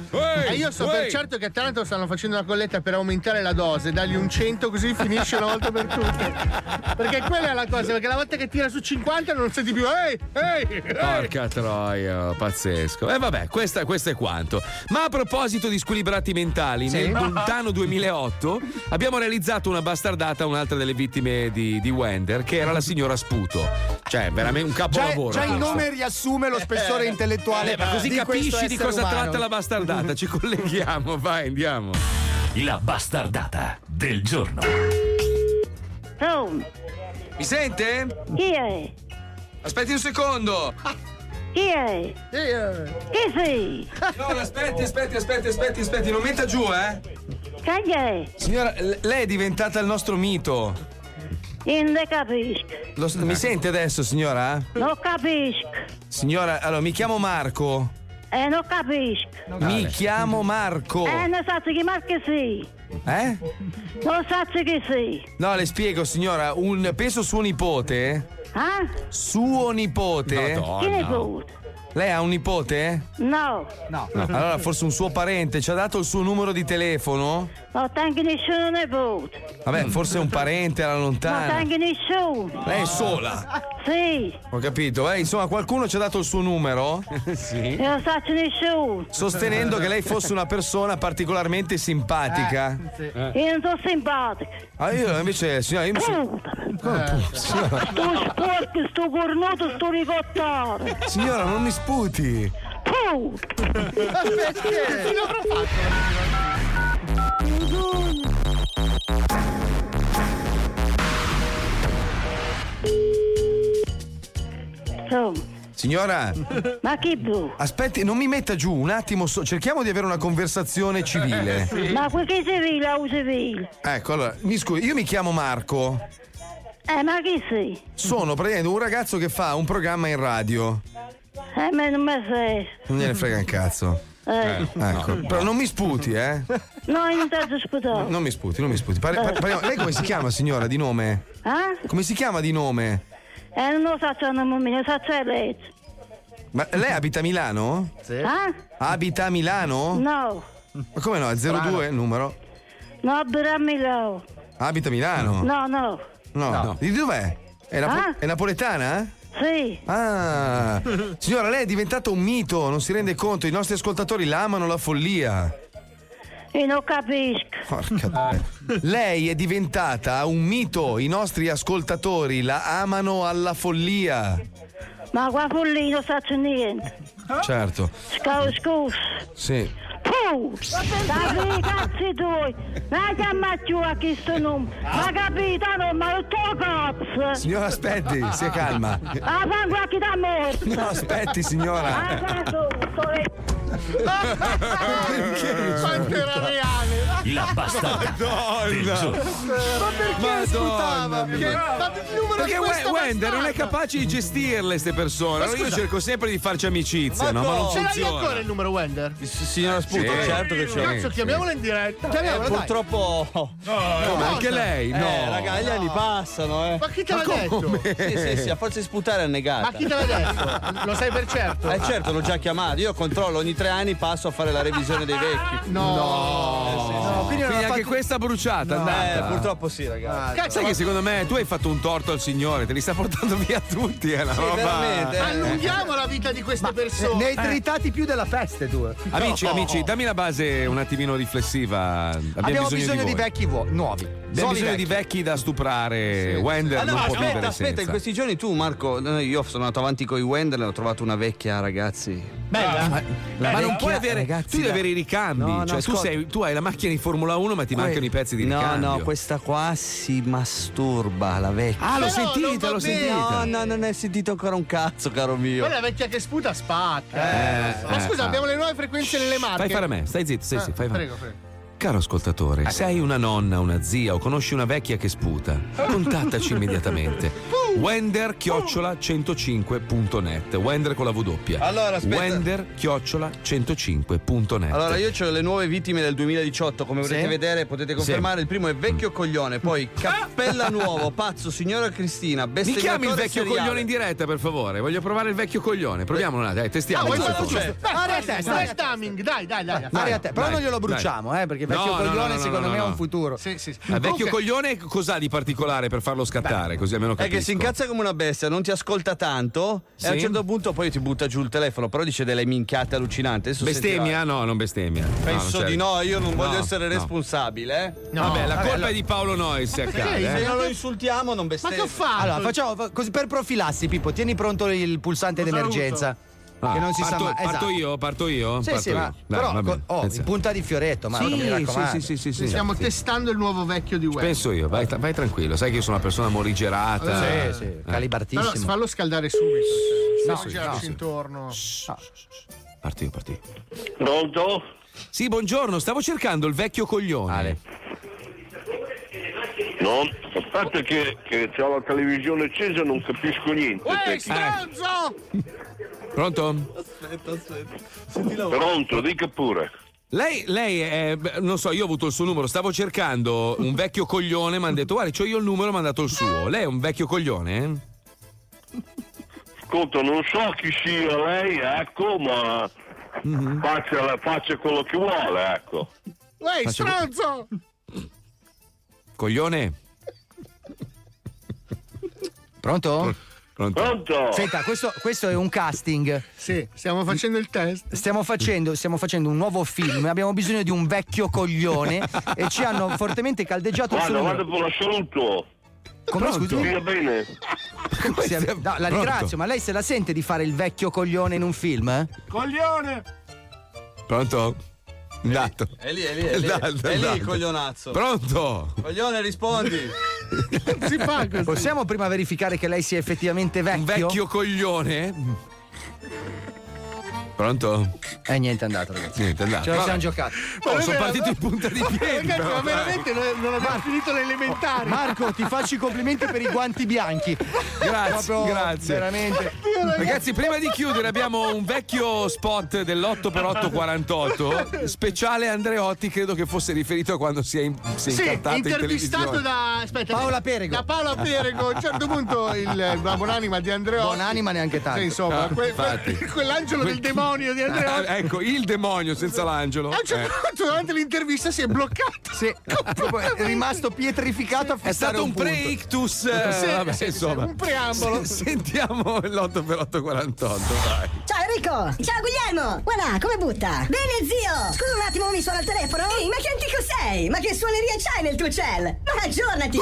S6: E io so per
S3: Ehi!
S6: certo che a Taranto stanno facendo una colletta per aumentare la dose, dargli un 100 così finisce una volta per tutte. Perché quella è la cosa, perché la volta che tira su 50 non senti più ehi, ehi.
S3: Porca troia, pazzesco. E vabbè, questa- questo è quanto. Ma a proposito di squilibrati mentali,
S9: Sì.
S3: nel lontano 2008 abbiamo realizzato una bastardata a un'altra delle vittime di, di Wender, che era la signora Sputo. Cioè, veramente un
S9: Già,
S3: capolavoro.
S9: già il
S3: questo.
S9: nome riassume lo spessore intellettuale.
S3: Eh, ma così
S9: di
S3: capisci di cosa
S9: umano.
S3: tratta la bastardata. Ci colleghiamo, vai, andiamo.
S1: La bastardata del giorno.
S3: Mi sente?
S32: Chi è?
S3: Aspetti un secondo.
S32: Chi è? Chi sei?
S3: No, aspetti, aspetti, aspetti, aspetti, aspetti, non metta giù, eh.
S32: Chi è?
S3: Signora, lei è diventata il nostro mito.
S32: Non capisco.
S3: Lo mi sente adesso, signora?
S32: Non capisco.
S3: Signora, allora mi chiamo Marco.
S32: Eh, non capisco.
S3: Mi chiamo Marco.
S32: Eh, non so chi marca sei.
S3: Eh?
S32: Non so chi sei.
S3: No, le spiego, signora, un penso suo nipote.
S32: Ah?
S3: Suo nipote.
S32: Nipote?
S3: Lei ha un nipote?
S32: No.
S3: No. Allora, forse un suo parente ci ha dato il suo numero di telefono?
S32: Non tengo nessuno nipote.
S3: Vabbè, forse è un parente alla
S32: Non
S3: lontana.
S32: tengo nessuno.
S3: Lei è sola.
S32: Sì.
S3: Ho capito. Eh, insomma, qualcuno ci ha dato il suo numero? sì.
S32: Io non so nessuno.
S3: Sostenendo che lei fosse una persona particolarmente simpatica.
S32: Io non sono simpatico.
S3: Ah, io invece, signora, io mi sono. Pu- Signora,
S32: Sto sporco, sto cornuto, sto ricottare.
S3: signora, non mi sputi.
S32: Puh.
S6: Perché? Fino avrà fatto?
S32: Insomma,
S3: Signora,
S32: ma chi tu?
S3: aspetti, non mi metta giù un attimo, so- cerchiamo di avere una conversazione civile.
S32: Ma quel che civile o civile?
S3: Ecco, allora, mi scusi, io mi chiamo Marco.
S32: Eh, ma chi sei?
S3: Sono praticamente un ragazzo che fa un programma in radio.
S32: Eh, ma non mi sei.
S3: Non gliene frega un cazzo.
S32: Eh.
S3: Ecco, però non mi sputi, eh.
S32: No, io non ti ho sputato.
S3: Non mi sputi, non mi sputi. Pare- par- parliamo- lei come si chiama, signora, di nome?
S32: Eh?
S3: Come si chiama di nome?
S32: Eh, non lo so, c'è mamma, lo so, c'è lei.
S3: Ma lei abita a Milano?
S32: Eh?
S3: Abita a Milano?
S32: No.
S3: Ma come no? È 02 il numero?
S32: No, a Milano.
S3: Abita a Milano?
S32: No, no.
S3: No. Di dov'è? È, napo-
S32: Ah?
S3: è napoletana?
S32: Sì.
S3: Ah, signora, lei è diventato un mito, non si rende conto, i nostri ascoltatori la amano la follia.
S32: Io non capisco.
S3: Porca Lei è diventata un mito, i nostri ascoltatori la amano alla follia.
S32: Ma qua follia non faccio niente.
S3: Certo,
S32: Scusa, scusa.
S3: sì.
S32: Puh! Dai, cazzi tuoi! Ma chiama più a chi sto nome! Ma capitano, ma il tuo cazzo!
S3: Signora, aspetti, sia calma.
S32: Ah, fango a chi da morto!
S3: No, aspetti, signora.
S32: Ah, guarda, sto-
S6: Quanto era reale!
S26: La bastarda del giorno.
S9: Ma perché
S3: Madonna
S9: sputava? Che- ma
S3: Perché Wender non è capace di gestirle queste persone.
S9: Ma
S3: Allora io cerco sempre di farci amicizia, no? Ma non
S6: Ce l'hai ancora il numero Wender?
S8: Signora Sputo,
S3: Sì.
S8: certo che c'è.
S6: Cazzo, chiamiamola in diretta.
S8: Eh, purtroppo.
S3: Come, anche lei? No.
S8: Eh, raga, gli anni passano, eh.
S6: Ma chi te l'ha detto?
S8: Sì, sì, sì, a forza di sputare è annegata.
S6: Ma chi te l'ha detto? Lo sai per certo?
S8: Eh certo, l'ho già chiamato. Io controllo ogni tre anni, passo a fare la revisione dei vecchi.
S6: No.
S8: No,
S3: quindi,
S8: non ha
S3: anche
S8: fatto-
S3: questa bruciata
S8: No, eh, purtroppo sì, ragazzi.
S3: Cazzo, sai che secondo me tu hai fatto un torto al Signore, te li sta portando via tutti, è una roba.
S8: veramente, eh.
S6: Allunghiamo la vita di queste persone.
S9: Ne hai tritati più della peste, tu.
S3: Amici,
S9: No.
S3: amici, dammi la base un attimino riflessiva. Abbiamo,
S9: Abbiamo bisogno, di,
S3: voi.
S9: vecchi vuo- nuovi.
S3: Abbiamo bisogno di
S9: vecchi.
S3: vecchi da stuprare. Wender
S8: Ah, no,
S3: non può
S8: aspetta,
S3: vivere
S8: aspetta,
S3: senza.
S8: in questi giorni tu, Marco, eh, io sono andato avanti con i Wender e ho trovato una vecchia, ragazzi.
S6: Bella?
S3: Ma, ma non puoi avere.
S8: ragazzi,
S3: tu devi avere i ricambi.
S8: No, no,
S3: cioè, tu, sei- tu hai la macchina di Formula 1, ma ti
S8: Que-
S3: mancano i pezzi di
S8: No,
S3: ricambio.
S8: no, questa qua si masturba, la vecchia.
S3: Ah, l'ho
S6: Però
S3: sentita, l'ho sentita.
S8: No, no, non hai sentito ancora un cazzo, caro mio.
S6: Quella vecchia che sputa spacca.
S3: Eh,
S6: Ma
S3: eh,
S6: scusa,
S3: eh.
S6: abbiamo le nuove frequenze nelle marche.
S3: Fai fare a me, stai zitto, stai
S6: Ah,
S3: zitto, fai fare.
S6: Prego, prego.
S3: Caro ascoltatore, sei una nonna, una zia o conosci una vecchia che sputa? Contattaci immediatamente. Wender chiocciola 105.net. Wender con la W.
S8: Allora, aspetta.
S3: Wender chiocciola 105.net.
S8: Allora, io ho le nuove vittime del 2018, come potete
S3: Sì?
S8: vedere, potete confermare. Il primo è Vecchio Coglione, poi Cappella Nuovo, Pazzo, Signora Cristina,
S3: Mi chiami il vecchio
S8: seriale.
S3: coglione in diretta, per favore. Voglio provare il vecchio coglione. Proviamolo dai, testiamo.
S6: Vuoi
S3: questo?
S6: Beh,
S9: Aria a te, stai-
S6: Flash timing, dai, dai, dai.
S9: Aria a te. Però
S3: dai,
S9: non glielo
S3: dai.
S9: bruciamo, eh, perché vecchio
S3: No, no,
S9: coglione
S3: no, no,
S9: secondo
S3: no,
S9: me
S3: no.
S9: ha un futuro.
S6: Sì, sì.
S3: Vecchio coglione cos'ha di particolare per farlo scattare? Così almeno
S8: È
S3: capisco.
S8: che si incazza come una bestia, non ti ascolta tanto
S3: Sì?
S8: e a un certo punto poi ti butta giù il telefono, però dice delle minchiate allucinanti. Adesso
S3: Bestemmia?
S8: sentirai.
S3: No, non bestemmia. No, non
S8: Penso di no, io non voglio essere
S3: no.
S8: responsabile. Eh.
S6: No,
S3: vabbè, la
S6: vabbè,
S3: colpa
S6: allora-
S3: è di Paolo Nois se
S6: perché?
S3: accade.
S8: Se
S3: eh.
S8: non lo insultiamo, non
S6: Ma
S8: bestemmia.
S6: che ho fatto?
S9: Allora, facciamo così per profilassi, Pippo, tieni pronto il pulsante d'emergenza.
S3: Ah,
S9: che non si
S3: parto,
S9: sa mai.
S3: parto
S9: Esatto.
S3: io? Parto io?
S9: Sì,
S3: Parto
S9: sì,
S3: io.
S9: ma
S3: Dai,
S9: però
S3: va bene,
S9: con- oh, in punta di fioretto, mi
S3: Sì,
S9: raccomando.
S3: sì, sì, sì, sì, sì.
S6: Stiamo testando il nuovo vecchio di Web.
S3: Penso io, vai, vai tranquillo, sai che io sono una persona morigerata.
S9: Sì, sì,
S3: Eh.
S9: calibartissimo.
S6: Però fallo scaldare subito.
S9: No, sì, no.
S6: intorno.
S3: Parto io, parto io.
S36: Pronto?
S3: Sì, buongiorno, stavo cercando il vecchio coglione.
S36: No, aspetta che, che c'ho la televisione accesa e non capisco niente.
S6: Uè, stronzo!
S3: Pronto?
S8: Aspetta, aspetta. Senti la.
S36: Pronto, dica pure.
S3: Lei, lei è, beh, non so, io ho avuto il suo numero, stavo cercando un vecchio coglione, mi hanno detto, guarda, c'ho io il numero, mi hanno dato il suo. Lei è un vecchio coglione?
S36: Ascolta, non so chi sia lei, ecco, ma
S3: Mhm.
S36: faccia, faccia quello che vuole, ecco.
S6: Uè,
S3: Faccio-
S6: stronzo!
S3: Coglione?
S9: Pronto?
S3: Pronto?
S36: Pronto?
S9: Senta, questo, questo è un casting.
S6: Sì, stiamo facendo il test.
S9: Stiamo facendo, stiamo facendo un nuovo film. Abbiamo bisogno di un vecchio coglione e ci hanno fortemente caldeggiato
S36: Guarda, guarda per la saluto.
S9: Come scusi?
S36: Stia bene.
S9: Sì, no, la
S3: Pronto?
S9: ringrazio, ma lei se la sente di fare il vecchio coglione in un film? eh?
S6: Coglione!
S3: Pronto? Dato.
S8: È lì, è lì, è lì.
S3: Dato,
S8: È lì
S3: dato.
S8: il coglionazzo.
S3: Pronto?
S8: Coglione, rispondi.
S6: Si fa così.
S9: Possiamo prima verificare che lei sia effettivamente vecchio?
S3: Un vecchio coglione? Pronto?
S9: Eh, niente, è andato, ragazzi.
S3: Niente, è andato.
S9: Ce la siamo giocati.
S3: Oh, sono partito in punta di piedi.
S6: Ragazzi,
S3: però,
S6: ma veramente non, non abbiamo finito le elementari.
S9: Marco, ti faccio i complimenti per i guanti bianchi.
S3: Grazie,
S9: Proprio
S3: grazie.
S9: Veramente.
S3: Ragazzi, prima di chiudere abbiamo un vecchio spot dell'8x848 speciale Andreotti, credo che fosse riferito a quando si è, in, si è
S6: Sì,
S3: incantato in
S6: intervistato
S3: televisione.
S6: da aspetta,
S9: Paola Perego.
S6: Da Paola Perego. A un certo punto il, la buonanima di Andreotti.
S9: Buonanima neanche tanto.
S6: Sì, insomma,
S3: Ah,
S6: que-
S3: infatti.
S6: que- quell'angelo del demonio di Andreotti.
S3: Ah, ecco, il demonio senza l'angelo.
S6: A un certo
S3: Eh.
S6: punto durante l'intervista si è bloccato.
S9: Sì, è rimasto pietrificato a
S3: È stato un
S9: punto.
S3: pre-ictus. eh,
S6: Sì,
S3: vabbè,
S6: sì, sì,
S3: insomma.
S6: un preambolo.
S3: S- Sentiamo l'8x848, dai.
S44: Ciao Enrico! Ciao Guglielmo! Guarda, come butta? Bene zio! Scusa un attimo, mi suona il telefono? Ehi, ma che antico sei? Ma che suoneria c'hai nel tuo cell? Ma aggiornati!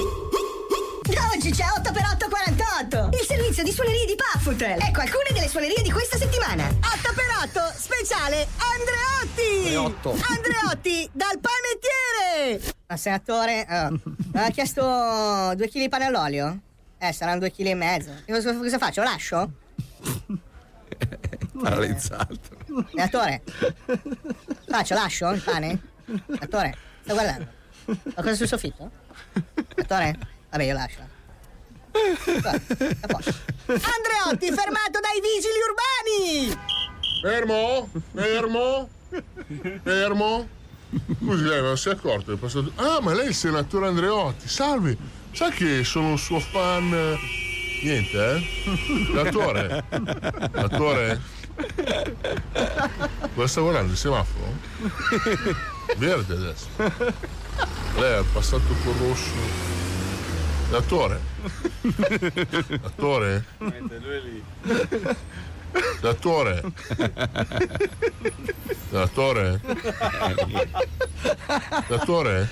S44: Da oggi c'è 8x848! Il servizio di suonerie di Paffutel! Ecco alcune delle suonerie di questa settimana! 8x8 speciale Andreotti!
S9: Andreotto.
S44: Andreotti dal panettiere! Ma senatore, eh, ha chiesto due kg di pane all'olio? Eh, saranno due kg e mezzo. Cosa, cosa faccio? Lascio?
S3: Paralizzato.
S45: Senatore, faccio, lascio il pane? Senatore, sto guardando. Qualcosa sul soffitto? Senatore? Vabbè, io lascio. Andreotti, fermato dai vigili urbani!
S42: Fermo? Fermo? Fermo? Scusi, lei non si è accorto? È passato... Ah, ma lei è il senatore Andreotti. Salve. Sa che sono un suo fan... Niente, eh? L'attore? L'attore? Cosa sta guardando? Il semaforo? Verde adesso. Lei è passato col rosso. L'attore? L'attore? L'attore? L'attore? L'attore?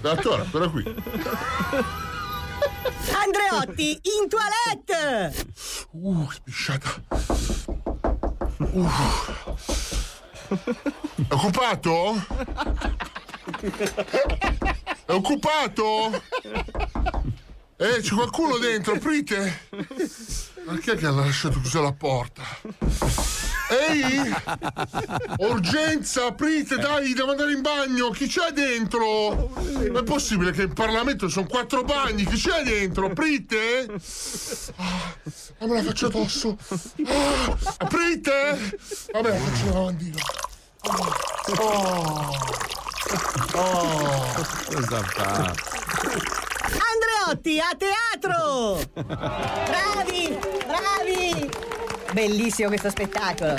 S42: L'attore, ancora qui.
S45: Andreotti, in toilette!
S42: Uh, spisciata. Uh. È occupato? È occupato? Eh, c'è qualcuno dentro, aprite! Ma chi è che ha lasciato chiusa la porta? Ehi! Urgenza, aprite, dai, devo andare in bagno! Chi c'è dentro? Non è possibile che in Parlamento sono quattro bagni, chi c'è dentro? Aprite! Ah, me la faccio addosso! Ah, aprite! Vabbè, faccio la lavandina. Oh!
S3: Oh! Cosa fa?
S45: Andreotti, a teatro! Bravi, bravi! Bellissimo questo spettacolo.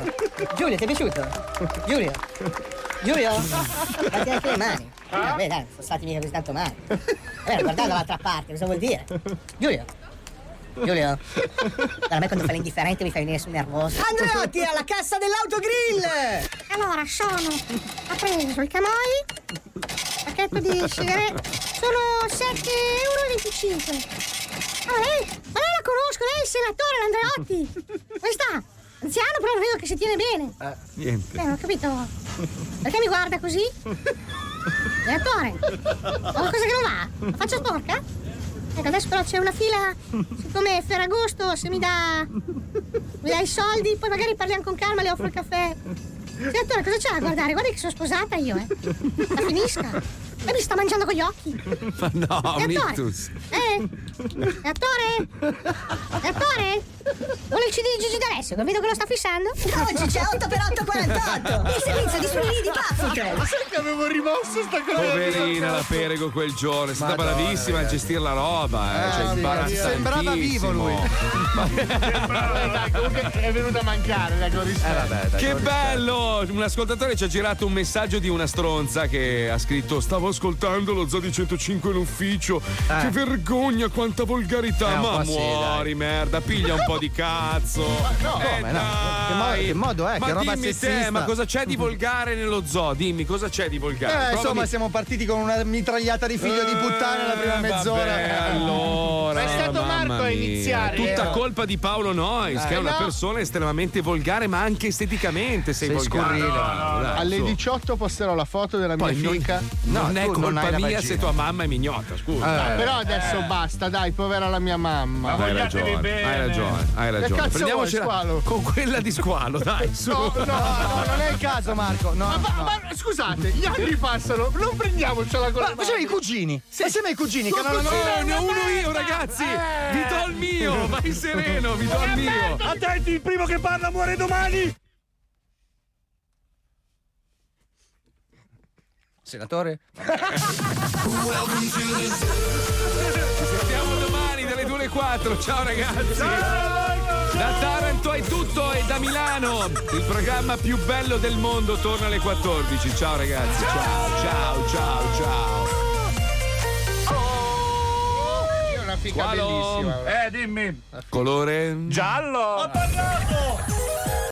S45: Giulio, ti è piaciuto? Giulio? Giulio? Fatti anche le mani. Vabbè, dai, sono stati mica così tanto male. Vabbè, guardate dall'altra parte, cosa vuol dire? Giulio? Giulio? Guarda, a me quando fai l'indifferente mi fai venire sul nervoso. Andreotti, alla cassa dell'autogrill!
S32: Allora, sono. Ha preso il camoi, pacchetto di sigarette. Sono 7,25 euro. Ah, lei, ma lei la conosco, lei è il senatore Andreotti. Come sta? Anziano, però vedo che si tiene bene.
S3: Eh, niente.
S32: Eh, non ho capito. Perché mi guarda così? Senatore, ho qualcosa che non va? La faccio sporca? Ecco, adesso però c'è una fila, siccome è Ferragosto, se mi dà, mi dà i soldi, poi magari parliamo con calma, le offro il caffè. Senatore, cosa c'è da guardare? Guarda che sono sposata io, eh. La finisca. E mi sta mangiando con gli occhi.
S3: Ma no,
S32: Attore.
S3: Mitus.
S32: Eh? Attore? Attore? Vuole il CD di Gigi D'Alessio, che vedo che lo sta fissando?
S45: Oggi c'è 8x8,48! Il servizio di suoni di Puffertel!
S6: Sai che avevo rimosso sta cosa?
S3: Poverina la Perego quel giorno, è stata
S9: Madonna,
S3: bravissima a
S9: ragazzi.
S3: gestire la roba, eh.
S9: Eh,
S3: cioè,
S9: sì,
S3: imbarazzantissimo.
S9: sembrava vivo lui.
S6: Dai, comunque è venuto a mancare, dai, con rispetto.
S3: Che bello! Un ascoltatore ci ha girato un messaggio di una stronza che ha scritto: Stavo ascoltando lo Zodi 105 in ufficio.
S9: Eh.
S3: Che vergogna, quanta volgarità!
S9: Eh,
S3: Ma
S9: po' sì,
S3: muori, merda, piglia un po' di cazzo.
S9: no,
S3: Eh,
S9: come no? Che mo-
S3: dai.
S9: che modo è?
S3: Ma
S9: Che roba
S3: dimmi te, ma cosa c'è di volgare nello zoo? Dimmi, cosa c'è di volgare?
S9: Eh, insomma, siamo partiti con una mitragliata di figlio di puttana la prima
S3: Eh,
S9: mezz'ora.
S3: vabbè, allora,
S6: Ma è stato Marco a iniziare.
S3: Tutta
S6: Eh.
S3: colpa di Paolo Noyes,
S6: Eh,
S3: che è una
S6: no.
S3: persona estremamente volgare, ma anche esteticamente sei,
S9: Sei
S3: volgare.
S6: Alle
S3: su.
S6: 18 posterò la foto della mia
S3: Poi non-
S6: fica.
S3: non è
S9: non hai
S3: colpa
S9: la
S3: mia se tua mamma è mignota, scusa.
S6: Ah, però adesso basta, dai, povera la mia mamma.
S3: hai ragione, hai ragione, hai ragione.
S6: cazzo
S3: Prendiamocela
S6: vuoi, Squalo?
S3: con quella di squalo, dai, su.
S6: No, no,
S9: No, non è il caso, Marco. No,
S6: Ma, ma-
S9: no.
S6: ma scusate, gli anni passano, non prendiamocela con
S9: Ma
S6: le
S9: facciamo i cugini. Assieme ai cugini che
S6: Tuo
S9: non hanno.
S6: cugino
S3: Oh, ne ho uno io,
S6: merda!
S3: ragazzi!
S6: Eh.
S3: Vi do il mio! Vai sereno, vi do il mio!
S25: Attenti, il primo che parla muore domani!
S46: Senatore?
S3: Ci sentiamo domani dalle 2 alle 4. Ciao ragazzi! Da Taranto è tutto e da Milano il programma più bello del mondo torna alle 14. Ciao ragazzi, ciao, ciao, ciao, ciao.
S6: È una fica bellissima.
S25: Eh, dimmi.
S3: Colore?
S25: Giallo! Ha parlato!